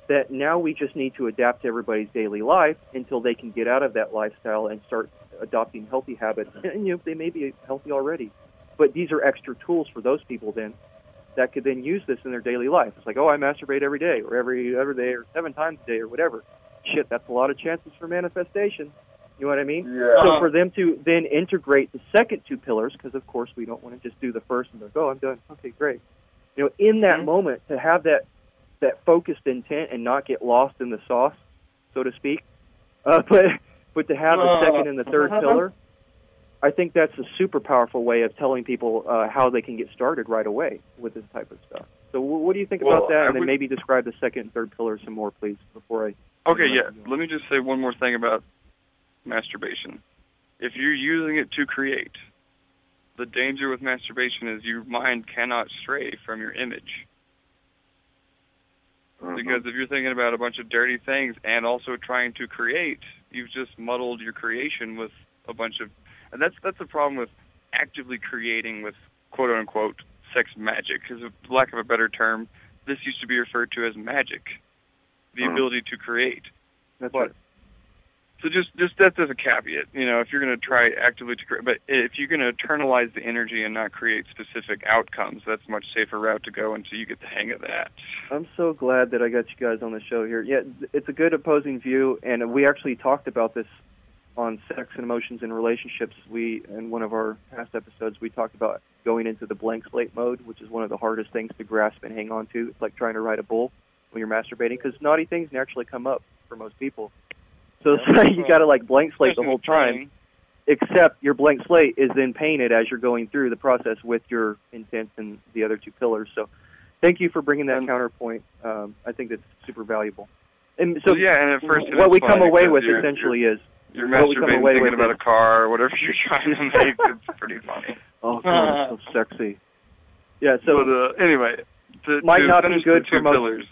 That now we just need to adapt to everybody's daily life until they can get out of that lifestyle and start adopting healthy habits. And, you know they may be healthy already, but these are extra tools for those people then that could then use this in their daily life. It's like, oh, I masturbate every day, or every every day, or seven times a day, or whatever. Shit, that's a lot of chances for manifestation. You know what I mean? Yeah. So for them to then integrate the second two pillars, because of course we don't want to just do the first and go, oh, I'm done. Okay, great. You know, in that Mhm. moment to have that that focused intent and not get lost in the sauce, so to speak. Uh, but but to have the second and the third pillar, I think that's a super powerful way of telling people uh, how they can get started right away with this type of stuff. So wh- what do you think Well, about that? I And then would- maybe describe the second and third pillar some more, please, before I. Okay, yeah. Let me just say one more thing about masturbation. If you're using it to create, the danger with masturbation is your mind cannot stray from your image. Because if you're thinking about a bunch of dirty things and also trying to create, you've just muddled your creation with a bunch of, and that's that's the problem with actively creating with quote unquote sex magic. Because, lack of a better term, this used to be referred to as magic, the Mhm. ability to create. That's But it. So just just that's as a caveat, you know, if you're going to try actively to create, but if you're going to internalize the energy and not create specific outcomes, that's a much safer route to go until you get the hang of that. I'm so glad that I got you guys on the show here. Yeah, it's a good opposing view, and we actually talked about this on sex and emotions and relationships. We in one of our past episodes we talked about going into the blank slate mode, which is one of the hardest things to grasp and hang on to. It's like trying to ride a bull when you're masturbating because naughty things naturally come up for most people. So it's like you got to like blank slate the whole time except your blank slate is then painted as you're going through the process with your intent and the other two pillars. So, thank you for bringing that And- counterpoint. Um, I think that's super valuable. And so Well, yeah, and at first what we come away with you're- essentially is You're we come masturbating thinking with about is- a car or whatever you're trying to make. it's pretty funny. oh god, it's so sexy. Yeah, so but uh, anyway, to, Might to not be good for most- pillars.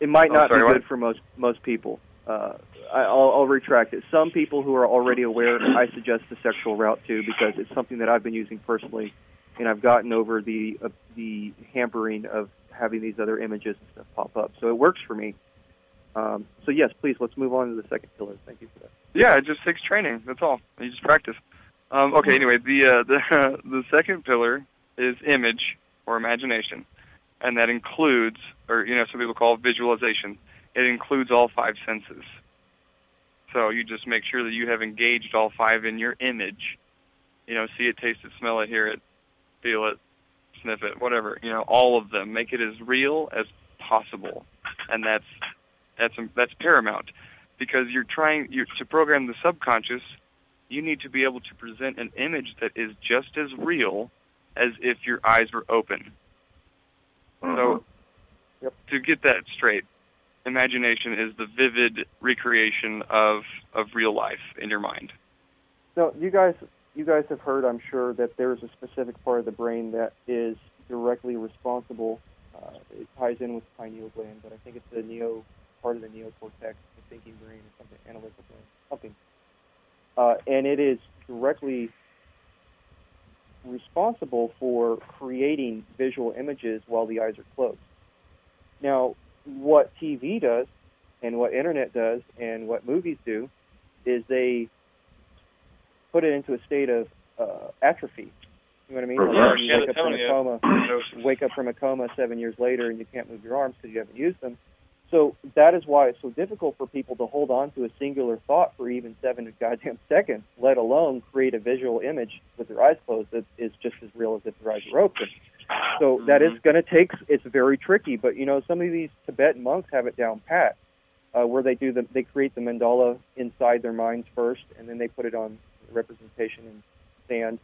it might Oh, not sorry, be what? good for most most people. Uh, I'll, I'll retract it. Some people who are already aware, I suggest the sexual route too, because it's something that I've been using personally, and I've gotten over the uh, the hampering of having these other images and stuff pop up. So it works for me. Um, so yes, please let's move on to the second pillar. Thank you for that. Yeah, it just takes training. That's all. You just practice. Um, okay. Anyway, the uh, the the second pillar is image or imagination, and that includes, or you know, some people call it visualization. It includes all five senses. So you just make sure that you have engaged all five in your image. You know, see it, taste it, smell it, hear it, feel it, sniff it, whatever. You know, all of them. Make it as real as possible, and that's that's that's paramount because you're trying you to program the subconscious. You need to be able to present an image that is just as real as if your eyes were open. So, mm-hmm. Yep. to get that straight, imagination is the vivid recreation of of real life in your mind. So you guys, you guys have heard, I'm sure, that there is a specific part of the brain that is directly responsible. Uh, it ties in with the pineal gland, but I think it's the neo part of the neocortex, the thinking brain, or something, analytical brain, something. Uh, and it is directly responsible for creating visual images while the eyes are closed. Now, what TV does, and what internet does, and what movies do, is they put it into a state of uh, atrophy. You know what I mean? Like Reverse. when you wake up from a Catatonia. coma, wake up from a coma seven years later and you can't move your arms because you haven't used them. So that is why it's so difficult for people to hold on to a singular thought for even seven goddamn seconds, let alone create a visual image with their eyes closed that is just as real as if their eyes were open. So that is going to take. It's very tricky, but you know some of these Tibetan monks have it down pat, uh, where they do the they create the mandala inside their minds first, and then they put it on representation in sand,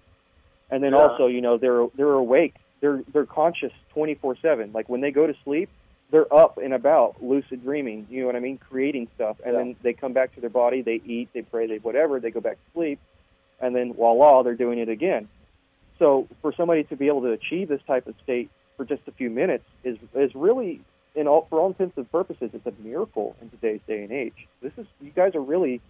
and then Yeah. also you know they're they're awake, they're they're conscious 24/7. Like when they go to sleep, they're up and about, lucid dreaming. You know what I mean? Creating stuff, and Yeah. then they come back to their body, they eat, they pray, they whatever, they go back to sleep, and then voila, they're doing it again. So for somebody to be able to achieve this type of state for just a few minutes is is really, in all for all intents and purposes, it's a miracle in today's day and age. This is you guys are really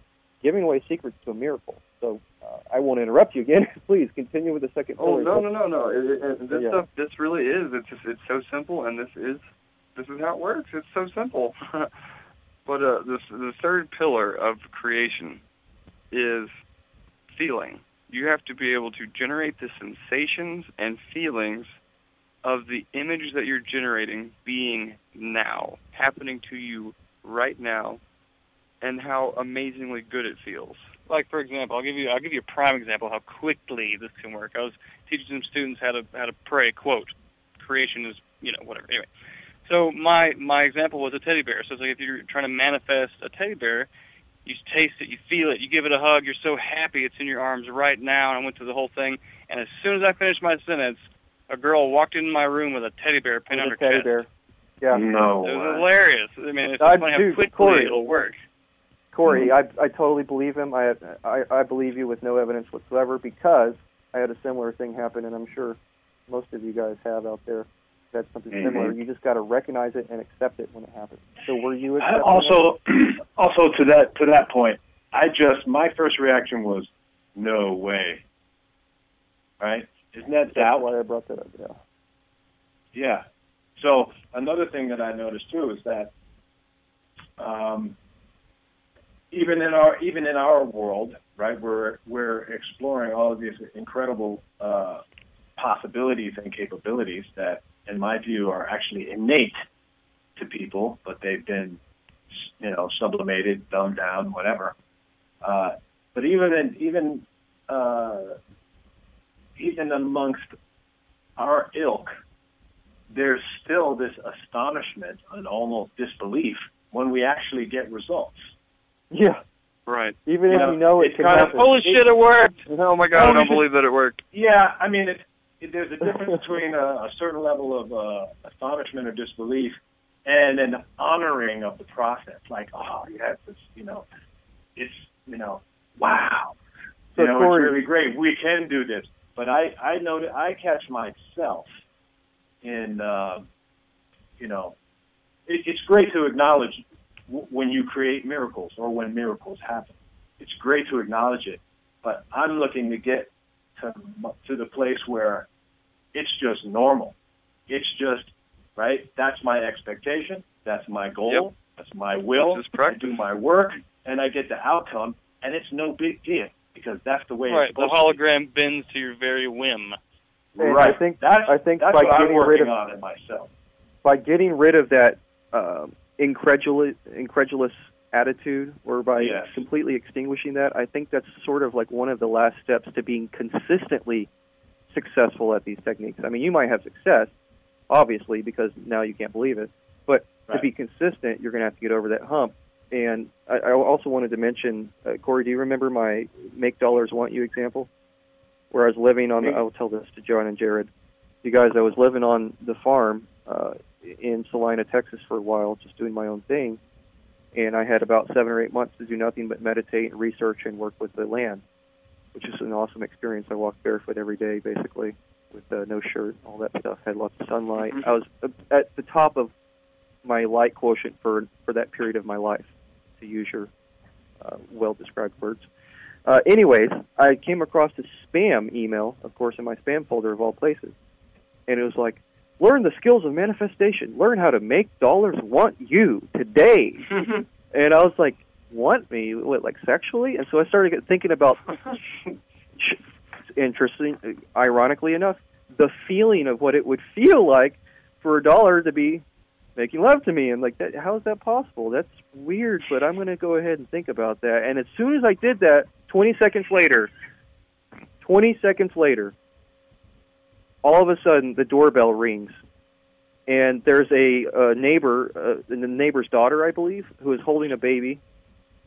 giving away secrets to a miracle. So uh, I won't interrupt you again. Please continue with the second Oh no no no no! It, it, it- this Yeah. stuff this really is. It's just it's so simple, and this is this is how it works. It's so simple. but uh, this the third pillar of creation is feeling. You have to be able to generate the sensations and feelings of the image that you're generating being now, happening to you right now, and how amazingly good it feels. like for example, I'll give you I'll give you a prime example of how quickly this can work. I was teaching some students how to how to pray. Quote: "Creation is you know whatever." Anyway, so my my example was a teddy bear. So it's like if you're trying to manifest a teddy bear, you taste it, you feel it, you give it a hug. You're so happy it's in your arms right now. And I went through the whole thing, and as soon as I finished my sentence, a girl walked into my room with a teddy bear pinned on her a teddy chest. bear. Yeah. No It was hilarious. I mean, it's I just funny how do, quickly Corey. it'll work. Corey, mm-hmm. I I totally believe him. I, I I believe you with no evidence whatsoever because I had a similar thing happen, and I'm sure most of you guys have out there. That's something Mhm. similar. You just got to recognize it and accept it when it happens. So were you also, also to that to that point, I just my first reaction was, no way. Right? Isn't that? That's doubt? why I brought that up. Yeah. Yeah. So another thing that I noticed too is that um, even in our even in our world, right, we're we're exploring all of these incredible uh, possibilities and capabilities that, in my view, are actually innate to people, but they've been, you know, sublimated, dumbed down, whatever. Uh, but even in, even uh, even amongst our ilk, there's still this astonishment and almost disbelief when we actually get results. Yeah. Right. Even You if know, you know it it's can kind of- happen. Holy shit, it worked! Oh my god! I don't believe that it worked. Yeah, I mean, it, it, there's a difference between a, a certain level of uh, astonishment or disbelief and an honoring of the process. Like, oh, have this, you know, it's, you know, wow, So, you know, Corey- it's really great. We can do this. But I, I know that I catch myself in, uh, you know, it, it's great to acknowledge w- when you create miracles or when miracles happen. It's great to acknowledge it, but I'm looking to get to to the place where it's just normal. It's just right. That's my expectation. That's my goal. Yep. That's my will. That's just I do my work, and I get the outcome, and it's no big deal because that's the way Right, it's the supposed to be. hologram bends to your very whim. And Right. I think that's I think that's by what I'm getting rid of on in myself. by getting rid of that um, incredulous incredulous attitude, or by Yes. completely extinguishing that, I think that's sort of like one of the last steps to being consistently successful at these techniques. I mean, you might have success, obviously, because now you can't believe it, but to be consistent, you're going to have to get over that hump. And I, I also wanted to mention, uh, Corey, do you remember my "Make Dollars Want You" example, where I was living on? The, I will tell this to John and Jared. You guys, I was living on the farm uh, in Celina, Texas, for a while, just doing my own thing, and I had about seven or eight months to do nothing but meditate, and research, and work with the land, which is an awesome experience. I walked barefoot every day, basically, with uh, no shirt, all that stuff. Had lots of sunlight. I was uh, at the top of my light quotient for for that period of my life, to use your uh, well-described words. Uh, anyways, I came across this spam email, of course, in my spam folder of all places, and it was like, "Learn the skills of manifestation. Learn how to make dollars want you today." and I was like, "Want me? What, like sexually?" And so I started thinking about interesting, ironically enough, the feeling of what it would feel like for a dollar to be making love to me. And like, that, how is that possible? That's weird, but I'm going to go ahead and think about that. And as soon as I did that, 20 seconds later, 20 seconds later, all of a sudden the doorbell rings. And there's a, a neighbor, uh, the neighbor's daughter, I believe, who is holding a baby,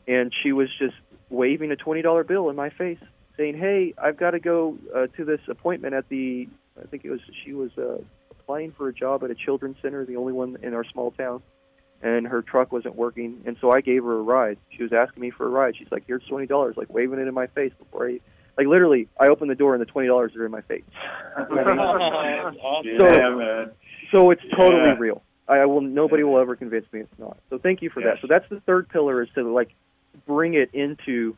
and she was just waving a twenty dollar bill in my face, saying, "Hey, I've got to go uh, to this appointment at the. I think it was she was uh, applying for a job at a children's center, the only one in our small town, and her truck wasn't working, and so I gave her a ride. She was asking me for a ride. She's like, "Here's twenty dollars," like waving it in my face before I, like literally, I opened the door and the twenty dollars are in my face. Awesome. So- yeah, man. So it's totally Yeah. real. I, I will. Nobody will ever convince me it's not. So thank you for Yes. that. So that's the third pillar is to like bring it into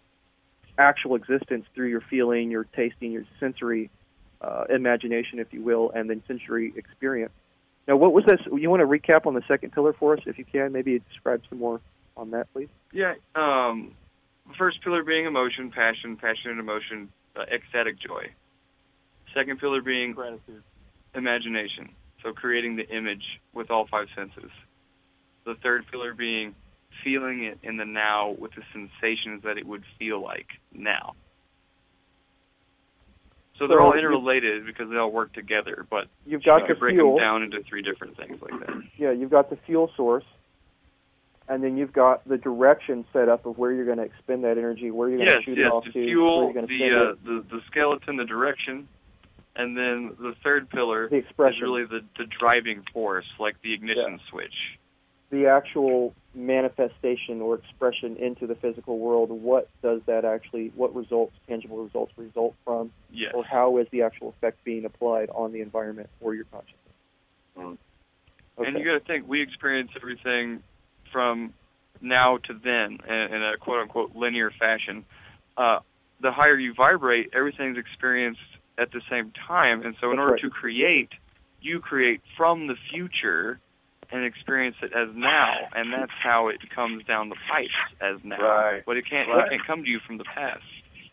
actual existence through your feeling, your tasting, your sensory uh, imagination, if you will, and then sensory experience. Now, what was this? You want to recap on the second pillar for us, if you can? Maybe describe some more on that, please. Yeah. Um, first pillar being emotion, passion, passion and emotion, uh, ecstatic joy. Second pillar being Gratitude. imagination, so creating the image with all five senses. The third pillar being feeling it in the now with the sensations that it would feel like now. So they're So all you- interrelated because they all work together, but You've you got could break fuel. them down into three different things like that. Yeah, you've got the fuel source, and then you've got the direction set up of where you're going to expend that energy, where you're going yes, to shoot yes, it off the to, fuel, you're going to the, uh, the the skeleton, the direction, and then the third pillar the is really the the driving force, like the ignition switch. The actual manifestation or expression into the physical world, what does that actually, what results, tangible results result from, Yes. or how is the actual effect being applied on the environment or your consciousness? Mm. Okay. And you got to think, we experience everything from now to then in, in a quote unquote linear fashion. Uh, the higher you vibrate, everything's experienced at the same time. And so, in That's order right. to create, you create from the future and experience it as now, and that's how it comes down the pipes as now. Right. But it can't Right. it can't come to you from the past.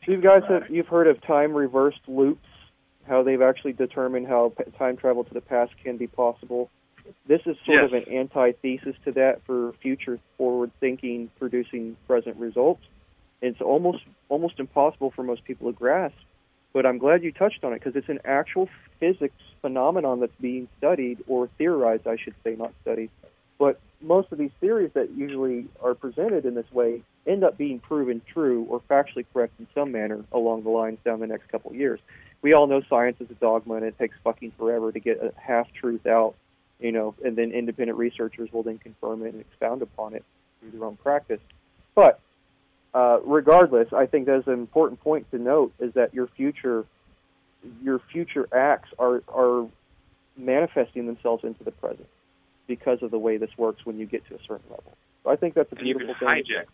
You guys have you've heard of time reversed loops, how they've actually determined how p- time travel to the past can be possible. This is sort of an antithesis to that for future forward thinking, producing present results. It's almost almost impossible for most people to grasp. But I'm glad you touched on it because it's an actual physics phenomenon that's being studied or theorized, I should say, not studied. But most of these theories that usually are presented in this way end up being proven true or factually correct in some manner along the lines down the next couple of years. We all know science is a dogma and it takes fucking forever to get a half truth out you know, and then independent researchers will then confirm it and expound upon it through their own practice. But uh, regardless, I think that's an important point to note is that your future your future acts are are manifesting themselves into the present because of the way this works when you get to a certain level. So I think that's a And you beautiful can thing. hijack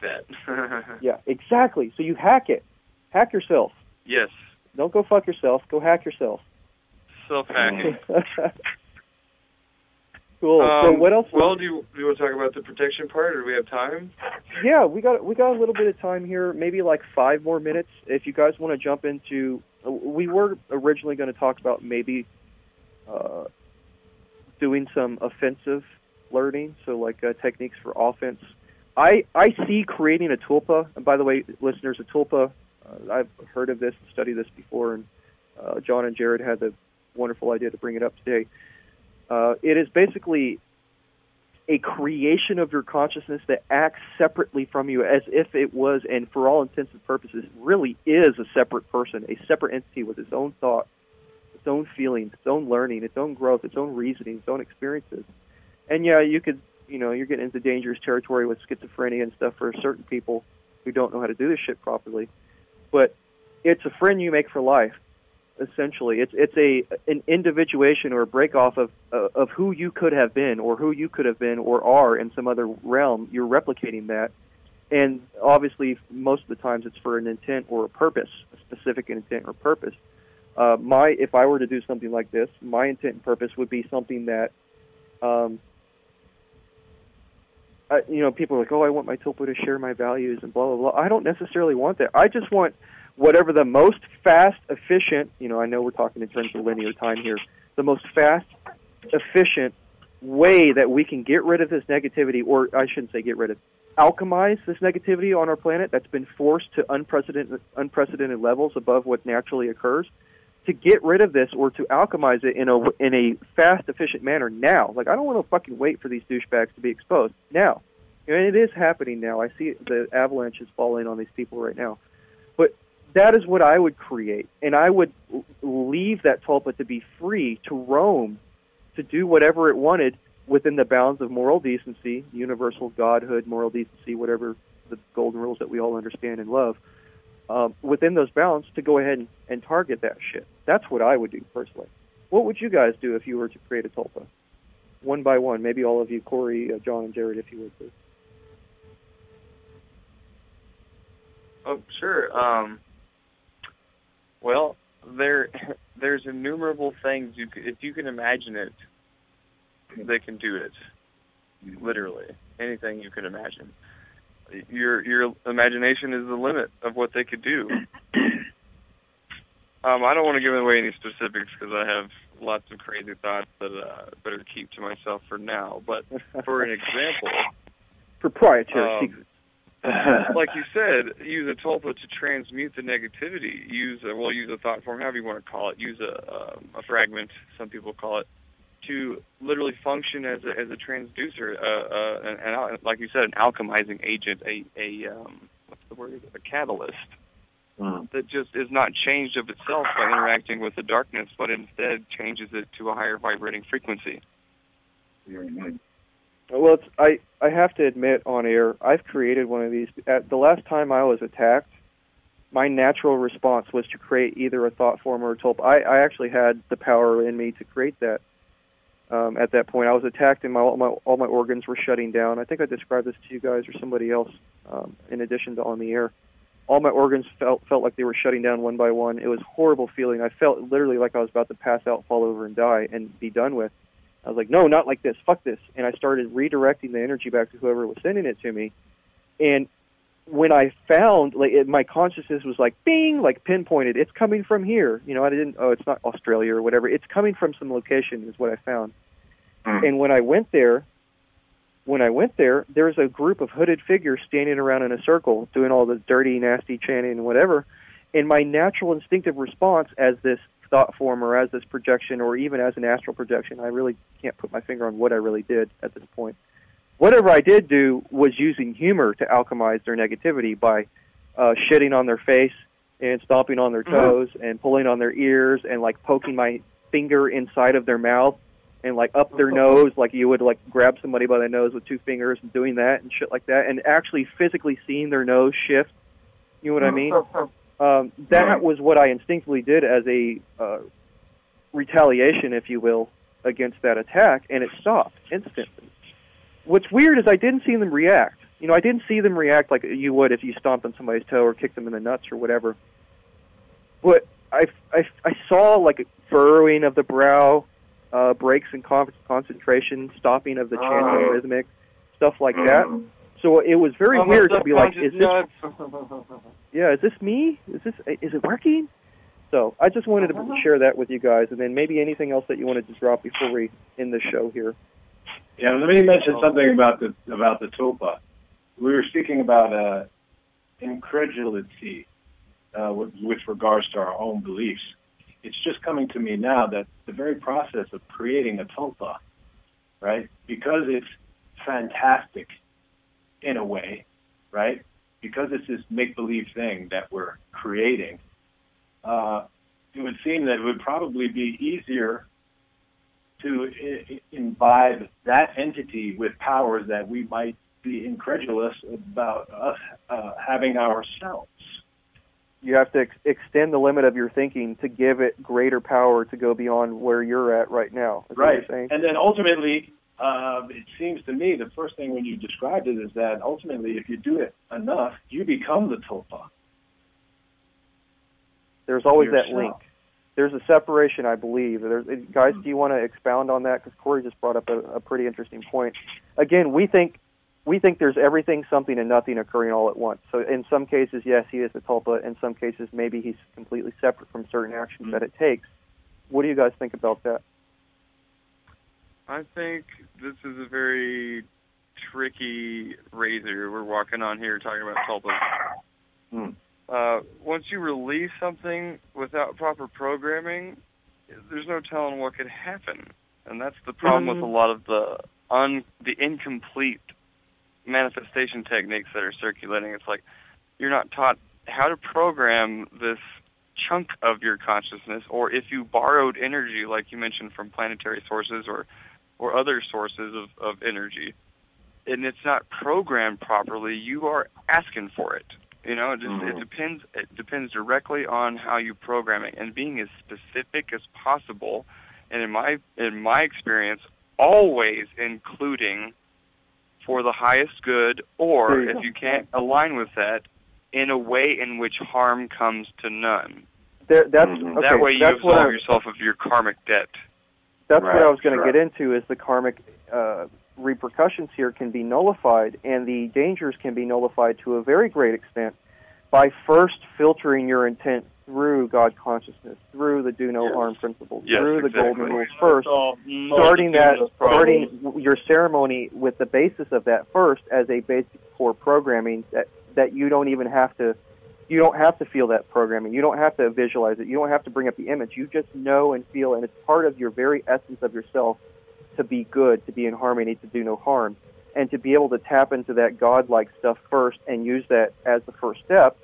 that. Yeah, exactly. So you hack it. Hack yourself. yes. Don't go fuck yourself. Go hack yourself. Self hacking. cool. so Um, what else? Well, do you, do you want to talk about the protection part, or do we have time? yeah, we got we got a little bit of time here. Maybe like five more minutes. If you guys want to jump into, we were originally going to talk about maybe uh, doing some offensive learning, so like uh, techniques for offense. I I see creating a tulpa. And by the way, listeners, a tulpa. Uh, I've heard of this, and studied this before, and uh, John and Jared had the wonderful idea to bring it up today. Uh, it is basically a creation of your consciousness that acts separately from you as if it was, and for all intents and purposes, really is a separate person, a separate entity with its own thought, its own feelings, its own learning, its own growth, its own reasoning, its own experiences. And yeah, you could, you know, you're getting into dangerous territory with schizophrenia and stuff for certain people who don't know how to do this shit properly. But it's a friend you make for life essentially it's it's a an individuation or a break off of uh, of who you could have been or who you could have been or are in some other realm. You're replicating that. And obviously most of the times it's for an intent or a purpose a specific intent or purpose. Uh, my if I were to do something like this my intent and purpose would be something that um, you know people are like oh I want my tulpa to share my values and blah blah blah. I don't necessarily want that. I just want whatever the most fast, efficient, you know, I know we're talking in terms of linear time here, the most fast, efficient way that we can get rid of this negativity, or I shouldn't say get rid of, alchemize this negativity on our planet that's been forced to unprecedented, unprecedented levels above what naturally occurs, to get rid of this or to alchemize it in a, in a fast, efficient manner now. Like, I don't want to fucking wait for these douchebags to be exposed. Now. And it is happening now. I see the avalanche is falling on these people right now. But that is what I would create, and I would leave that tulpa to be free to roam, to do whatever it wanted within the bounds of moral decency, universal godhood, moral decency, whatever the golden rules that we all understand and love. Um, within those bounds, to go ahead and, and target that shit. That's what I would do personally. What would you guys do if you were to create a tulpa? One by one, maybe all of you, Corey, uh, John, and Jared, if you would. Please. Oh, sure. Um, well, there, there's innumerable things you if you can imagine it, they can do it. Literally, anything you can imagine. Your your imagination is the limit of what they could do. Um, I don't want to give away any specifics because I have lots of crazy thoughts that uh, better keep to myself for now. But for an example, Proprietary Um, secret. like you said, use a tulpa to transmute the negativity. Use a, well, use a thought form, however you want to call it. Use a um, a fragment, some people call it, to literally function as a as a transducer, uh, uh, and, and like you said, an alchemizing agent, a a um, what's the word? A catalyst Mm. that just is not changed of itself by interacting with the darkness, but instead changes it to a higher vibrating frequency. Well, it's, I I have to admit on air, I've created one of these. At the last time I was attacked, my natural response was to create either a thought form or a tulpa. I, I actually had the power in me to create that. Um, at that point, I was attacked, and my all my all my organs were shutting down. I think I described this to you guys or somebody else. Um, in addition to on the air, all my organs felt felt like they were shutting down one by one. It was horrible feeling. I felt literally like I was about to pass out, fall over, and die, and be done with. I was like, no, not like this. Fuck this. And I started redirecting the energy back to whoever was sending it to me. And when I found, like, it, my consciousness was like, bing, like pinpointed. It's coming from here. You know, I didn't. Oh, it's not Australia or whatever. It's coming from some location, is what I found. Mm. And when I went there, when I went there, there was a group of hooded figures standing around in a circle, doing all the dirty, nasty chanting and whatever. And my natural instinctive response as this thought form or as this projection or even as an astral projection, I really can't put my finger on what I really did at this point. Whatever I did do was using humor to alchemize their negativity by uh, shitting on their face and stomping on their toes and pulling on their ears and like poking my finger inside of their mouth and like up their nose, like you would like grab somebody by the nose with two fingers and doing that and shit like that, and actually physically seeing their nose shift. You know what I mean? Um, that was what I instinctively did as a uh, retaliation, if you will, against that attack, and it stopped instantly. What's weird is I didn't see them react. You know, I didn't see them react like you would if you stomped on somebody's toe or kicked them in the nuts or whatever. But I, I, I saw like a furrowing of the brow, uh, breaks in con- concentration, stopping of the chanting rhythmic, stuff like that. So it was very my weird to be like, is subconscious this yeah, is this me? Is this is it working? So I just wanted to share that with you guys, and then maybe anything else that you wanted to drop before we end the show here. Yeah, let me mention something about the about the tulpa. We were speaking about uh, incredulity uh, with, with regards to our own beliefs. It's just coming to me now that the very process of creating a tulpa, right? Because it's fantastic in a way, right? Because it's this make-believe thing that we're creating, uh, it would seem that it would probably be easier to I- imbibe that entity with powers that we might be incredulous about us uh, having ourselves. You have to ex- extend the limit of your thinking to give it greater power to go beyond where you're at right now. Is that what Right. And then ultimately, um, it seems to me the first thing when you described it is that ultimately, if you do it enough, you become the tulpa. There's always that link. There's a separation, I believe. There's, guys, do you want to expound on that? Because Corey just brought up a, a pretty interesting point. Again, we think we think there's everything, something, and nothing occurring all at once. So in some cases, yes, he is the tulpa. In some cases, maybe he's completely separate from certain actions that it takes. What do you guys think about that? I think this is a very tricky razor we're walking on here talking about tulpas. Hmm. Uh, once you release something without proper programming, there's no telling what could happen, and that's the problem with a lot of the un the incomplete manifestation techniques that are circulating. It's like you're not taught how to program this chunk of your consciousness, or if you borrowed energy, like you mentioned, from planetary sources or or other sources of, of energy, and it's not programmed properly, you are asking for it. You know, it just it depends. It depends directly on how you program it, and being as specific as possible. And in my in my experience, always including for the highest good, or if you can't align with that, in a way in which harm comes to none. There, that's Mhm. okay. that way, you absolve yourself of your karmic debt. That's Right, what I was going sure. to get into. Is the karmic uh, repercussions here can be nullified, and the dangers can be nullified to a very great extent by first filtering your intent through God consciousness, through the do no harm principles, Yes, through the exactly. golden rules first. Starting that multitude of problems. starting your ceremony with the basis of that first as a basic core programming that that you don't even have to you don't have to feel that programming. You don't have to visualize it. You don't have to bring up the image. You just know and feel and it's part of your very essence of yourself to be good to be in harmony to do no harm. And to be able to tap into that godlike stuff first and use that as the first step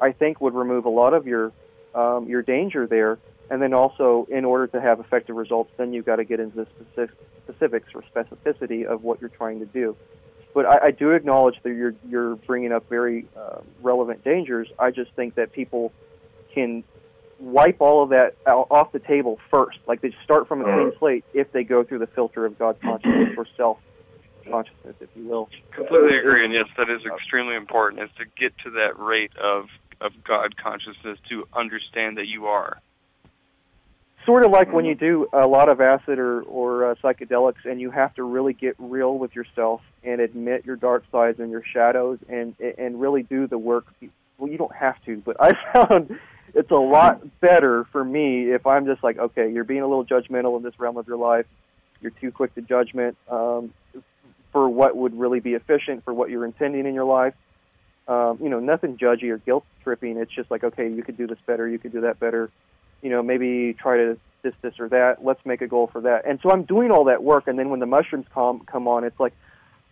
i think would remove a lot of your um, your danger there. And then also, in order to have effective results, then you've got to get into the specific, specifics or specificity of what you're trying to do. But I, I do acknowledge that you're you're bringing up very uh, relevant dangers. I just think that people can wipe all of that out, off the table first. Like they start from a clean slate if they go through the filter of God consciousness or self consciousness, if you will. Completely agree, and yes, that is extremely important. Is to get to that rate of of God consciousness to understand that you are. Sort of like when you do a lot of acid or or uh, psychedelics and you have to really get real with yourself and admit your dark sides and your shadows and and really do the work. Well you don't have to but i found it's a lot better for me if i'm just like okay you're being a little judgmental in this realm of your life. You're too quick to judgment um, for what would really be efficient for what you're intending in your life. Um, you know nothing judgy or guilt tripping. It's just like okay you could do this better you could do that better you know, maybe try to this, this, or that. Let's make a goal for that. And so I'm doing all that work, and then when the mushrooms come come on, it's like,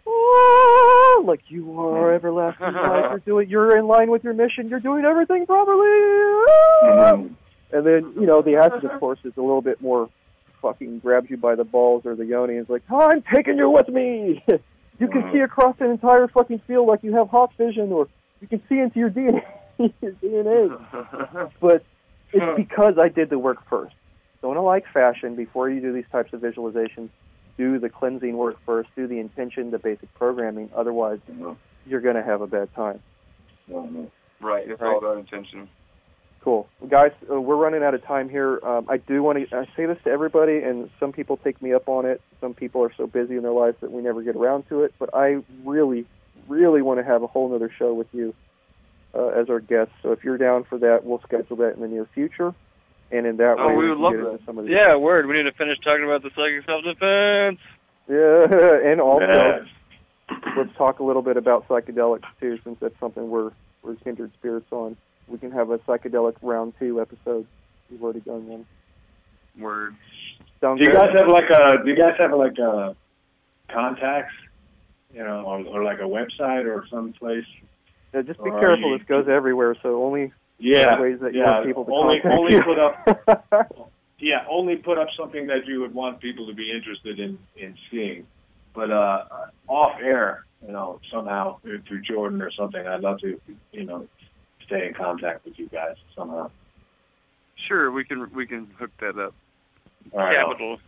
oh, like you are everlasting light. You're doing, you're in line with your mission. You're doing everything properly. Ah! And then you know, the acid, of course, is a little bit more fucking grabs you by the balls or the yoni and is like, oh, "I'm taking you with me." you can see across an entire fucking field like you have hawk vision, or you can see into your DNA. your DNA. but it's because I did the work first. So in a like fashion, before you do these types of visualizations, do the cleansing work first, do the intention, the basic programming. Otherwise, you're going to have a bad time. Right. It's Right. all about intention. Cool, well, guys. Uh, we're running out of time here. Um, I do want to. I say this to everybody, and some people take me up on it. Some people are so busy in their lives that we never get around to it. But I really, really want to have a whole other show with you uh, as our guest. So if you're down for that, we'll schedule that in the near future. And in that Oh, way, we we would love get that. some of these. Yeah, word. We need to finish talking about the psychic self-defense. Yeah, and also Yes. let's talk a little bit about psychedelics too, since that's something we're we're kindred spirits on. We can have a psychedelic round two episode. We've already done one. Word. Sounds Do you good? guys have like a? Do you guys have like a contacts? You know, or, or like a website or some place? Yeah, just be or careful. you- This goes everywhere, so only Yeah, ways that you yeah. want people to only contact only you. put up. Yeah, only put up something that you would want people to be interested in in seeing. But uh, off air, you know, somehow through Jordan or something, I'd love to, you know, stay in contact with you guys somehow. Sure, we can we can hook that up. All right, Capital.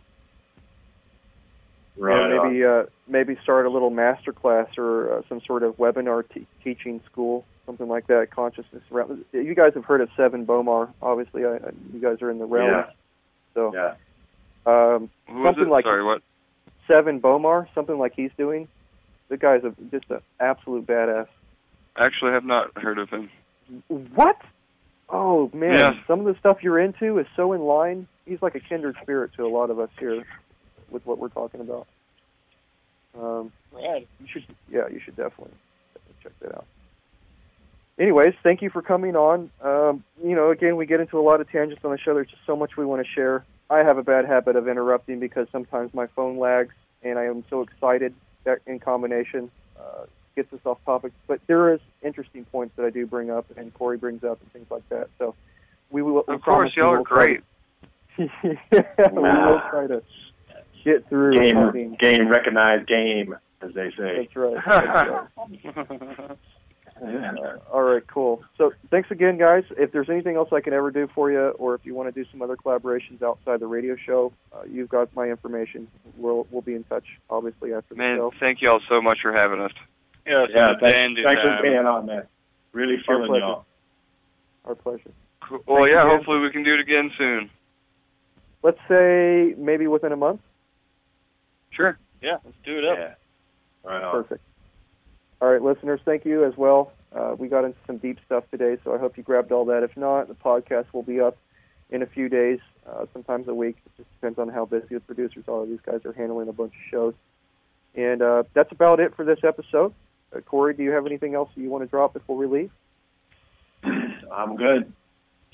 Right and maybe uh, maybe start a little master class or uh, some sort of webinar te- teaching school, something like that. Consciousness around. You guys have heard of Sevan Bomar, obviously. I, I- you guys are in the realm. Yeah. So Yeah. um, Who was Something it? like- Sorry, what? Sevan Bomar, something like he's doing. The guy's a, just an absolute badass. Actually, I have not heard of him. What? Oh man, Yeah. some of the stuff you're into is so in line. He's like a kindred spirit to a lot of us here with what we're talking about. Um, Right. you should, yeah, you should definitely, definitely check that out. Anyways, thank you for coming on. Um, you know, again, we get into a lot of tangents on the show. There's just so much we want to share. I have a bad habit of interrupting because sometimes my phone lags, and I am so excited that in combination uh, gets us off topic. But there is interesting points that I do bring up, and Corey brings up, and things like that. So we will. we Of course, y'all are will try great. we will try to get through. Game, mean, game recognized game, as they say. that's right. That's right. Uh, all right, cool. So thanks again, guys. If there's anything else I can ever do for you, or if you want to do some other collaborations outside the radio show, uh, you've got my information. We'll we'll be in touch, obviously after the Man, show. thank y'all so much for having us. Yeah, Yeah, so thanks, dandy thanks for time. being on, man. Really Our feeling pleasure. y'all. Our pleasure. Cool. Well, Thank yeah, you, hopefully we can do it again soon. Let's say maybe within a month. Sure. Yeah, let's do it up. Yeah. Right on. Perfect. All right, listeners, thank you as well. Uh, we got into some deep stuff today, so I hope you grabbed all that. If not, the podcast will be up in a few days, uh, sometimes a week. It just depends on how busy the producers are. These guys are handling a bunch of shows. And uh, that's about it for this episode. Uh, Corey, do you have anything else you want to drop before we leave? I'm good.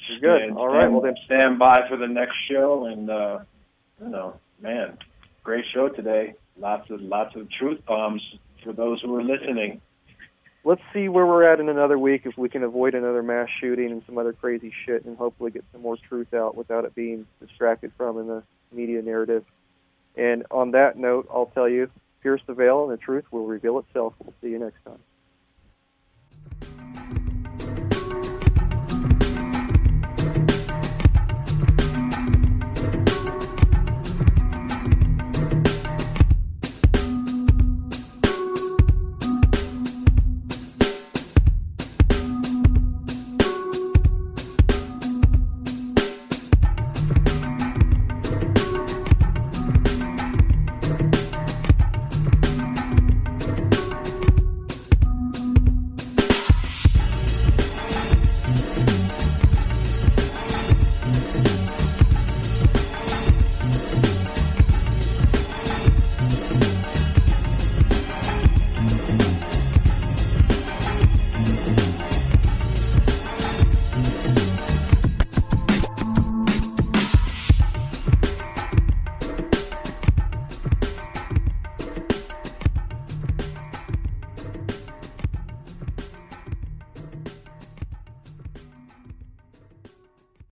You're good. Stand- All right, well then, stand by for the next show, and uh, you know, man, great show today. Lots of lots of truth bombs for those who are listening. let's see where we're at in another week if we can avoid another mass shooting and some other crazy shit and hopefully get some more truth out without it being distracted from in the media narrative. And on that note, I'll tell you, pierce the veil and the truth will reveal itself. We'll see you next time.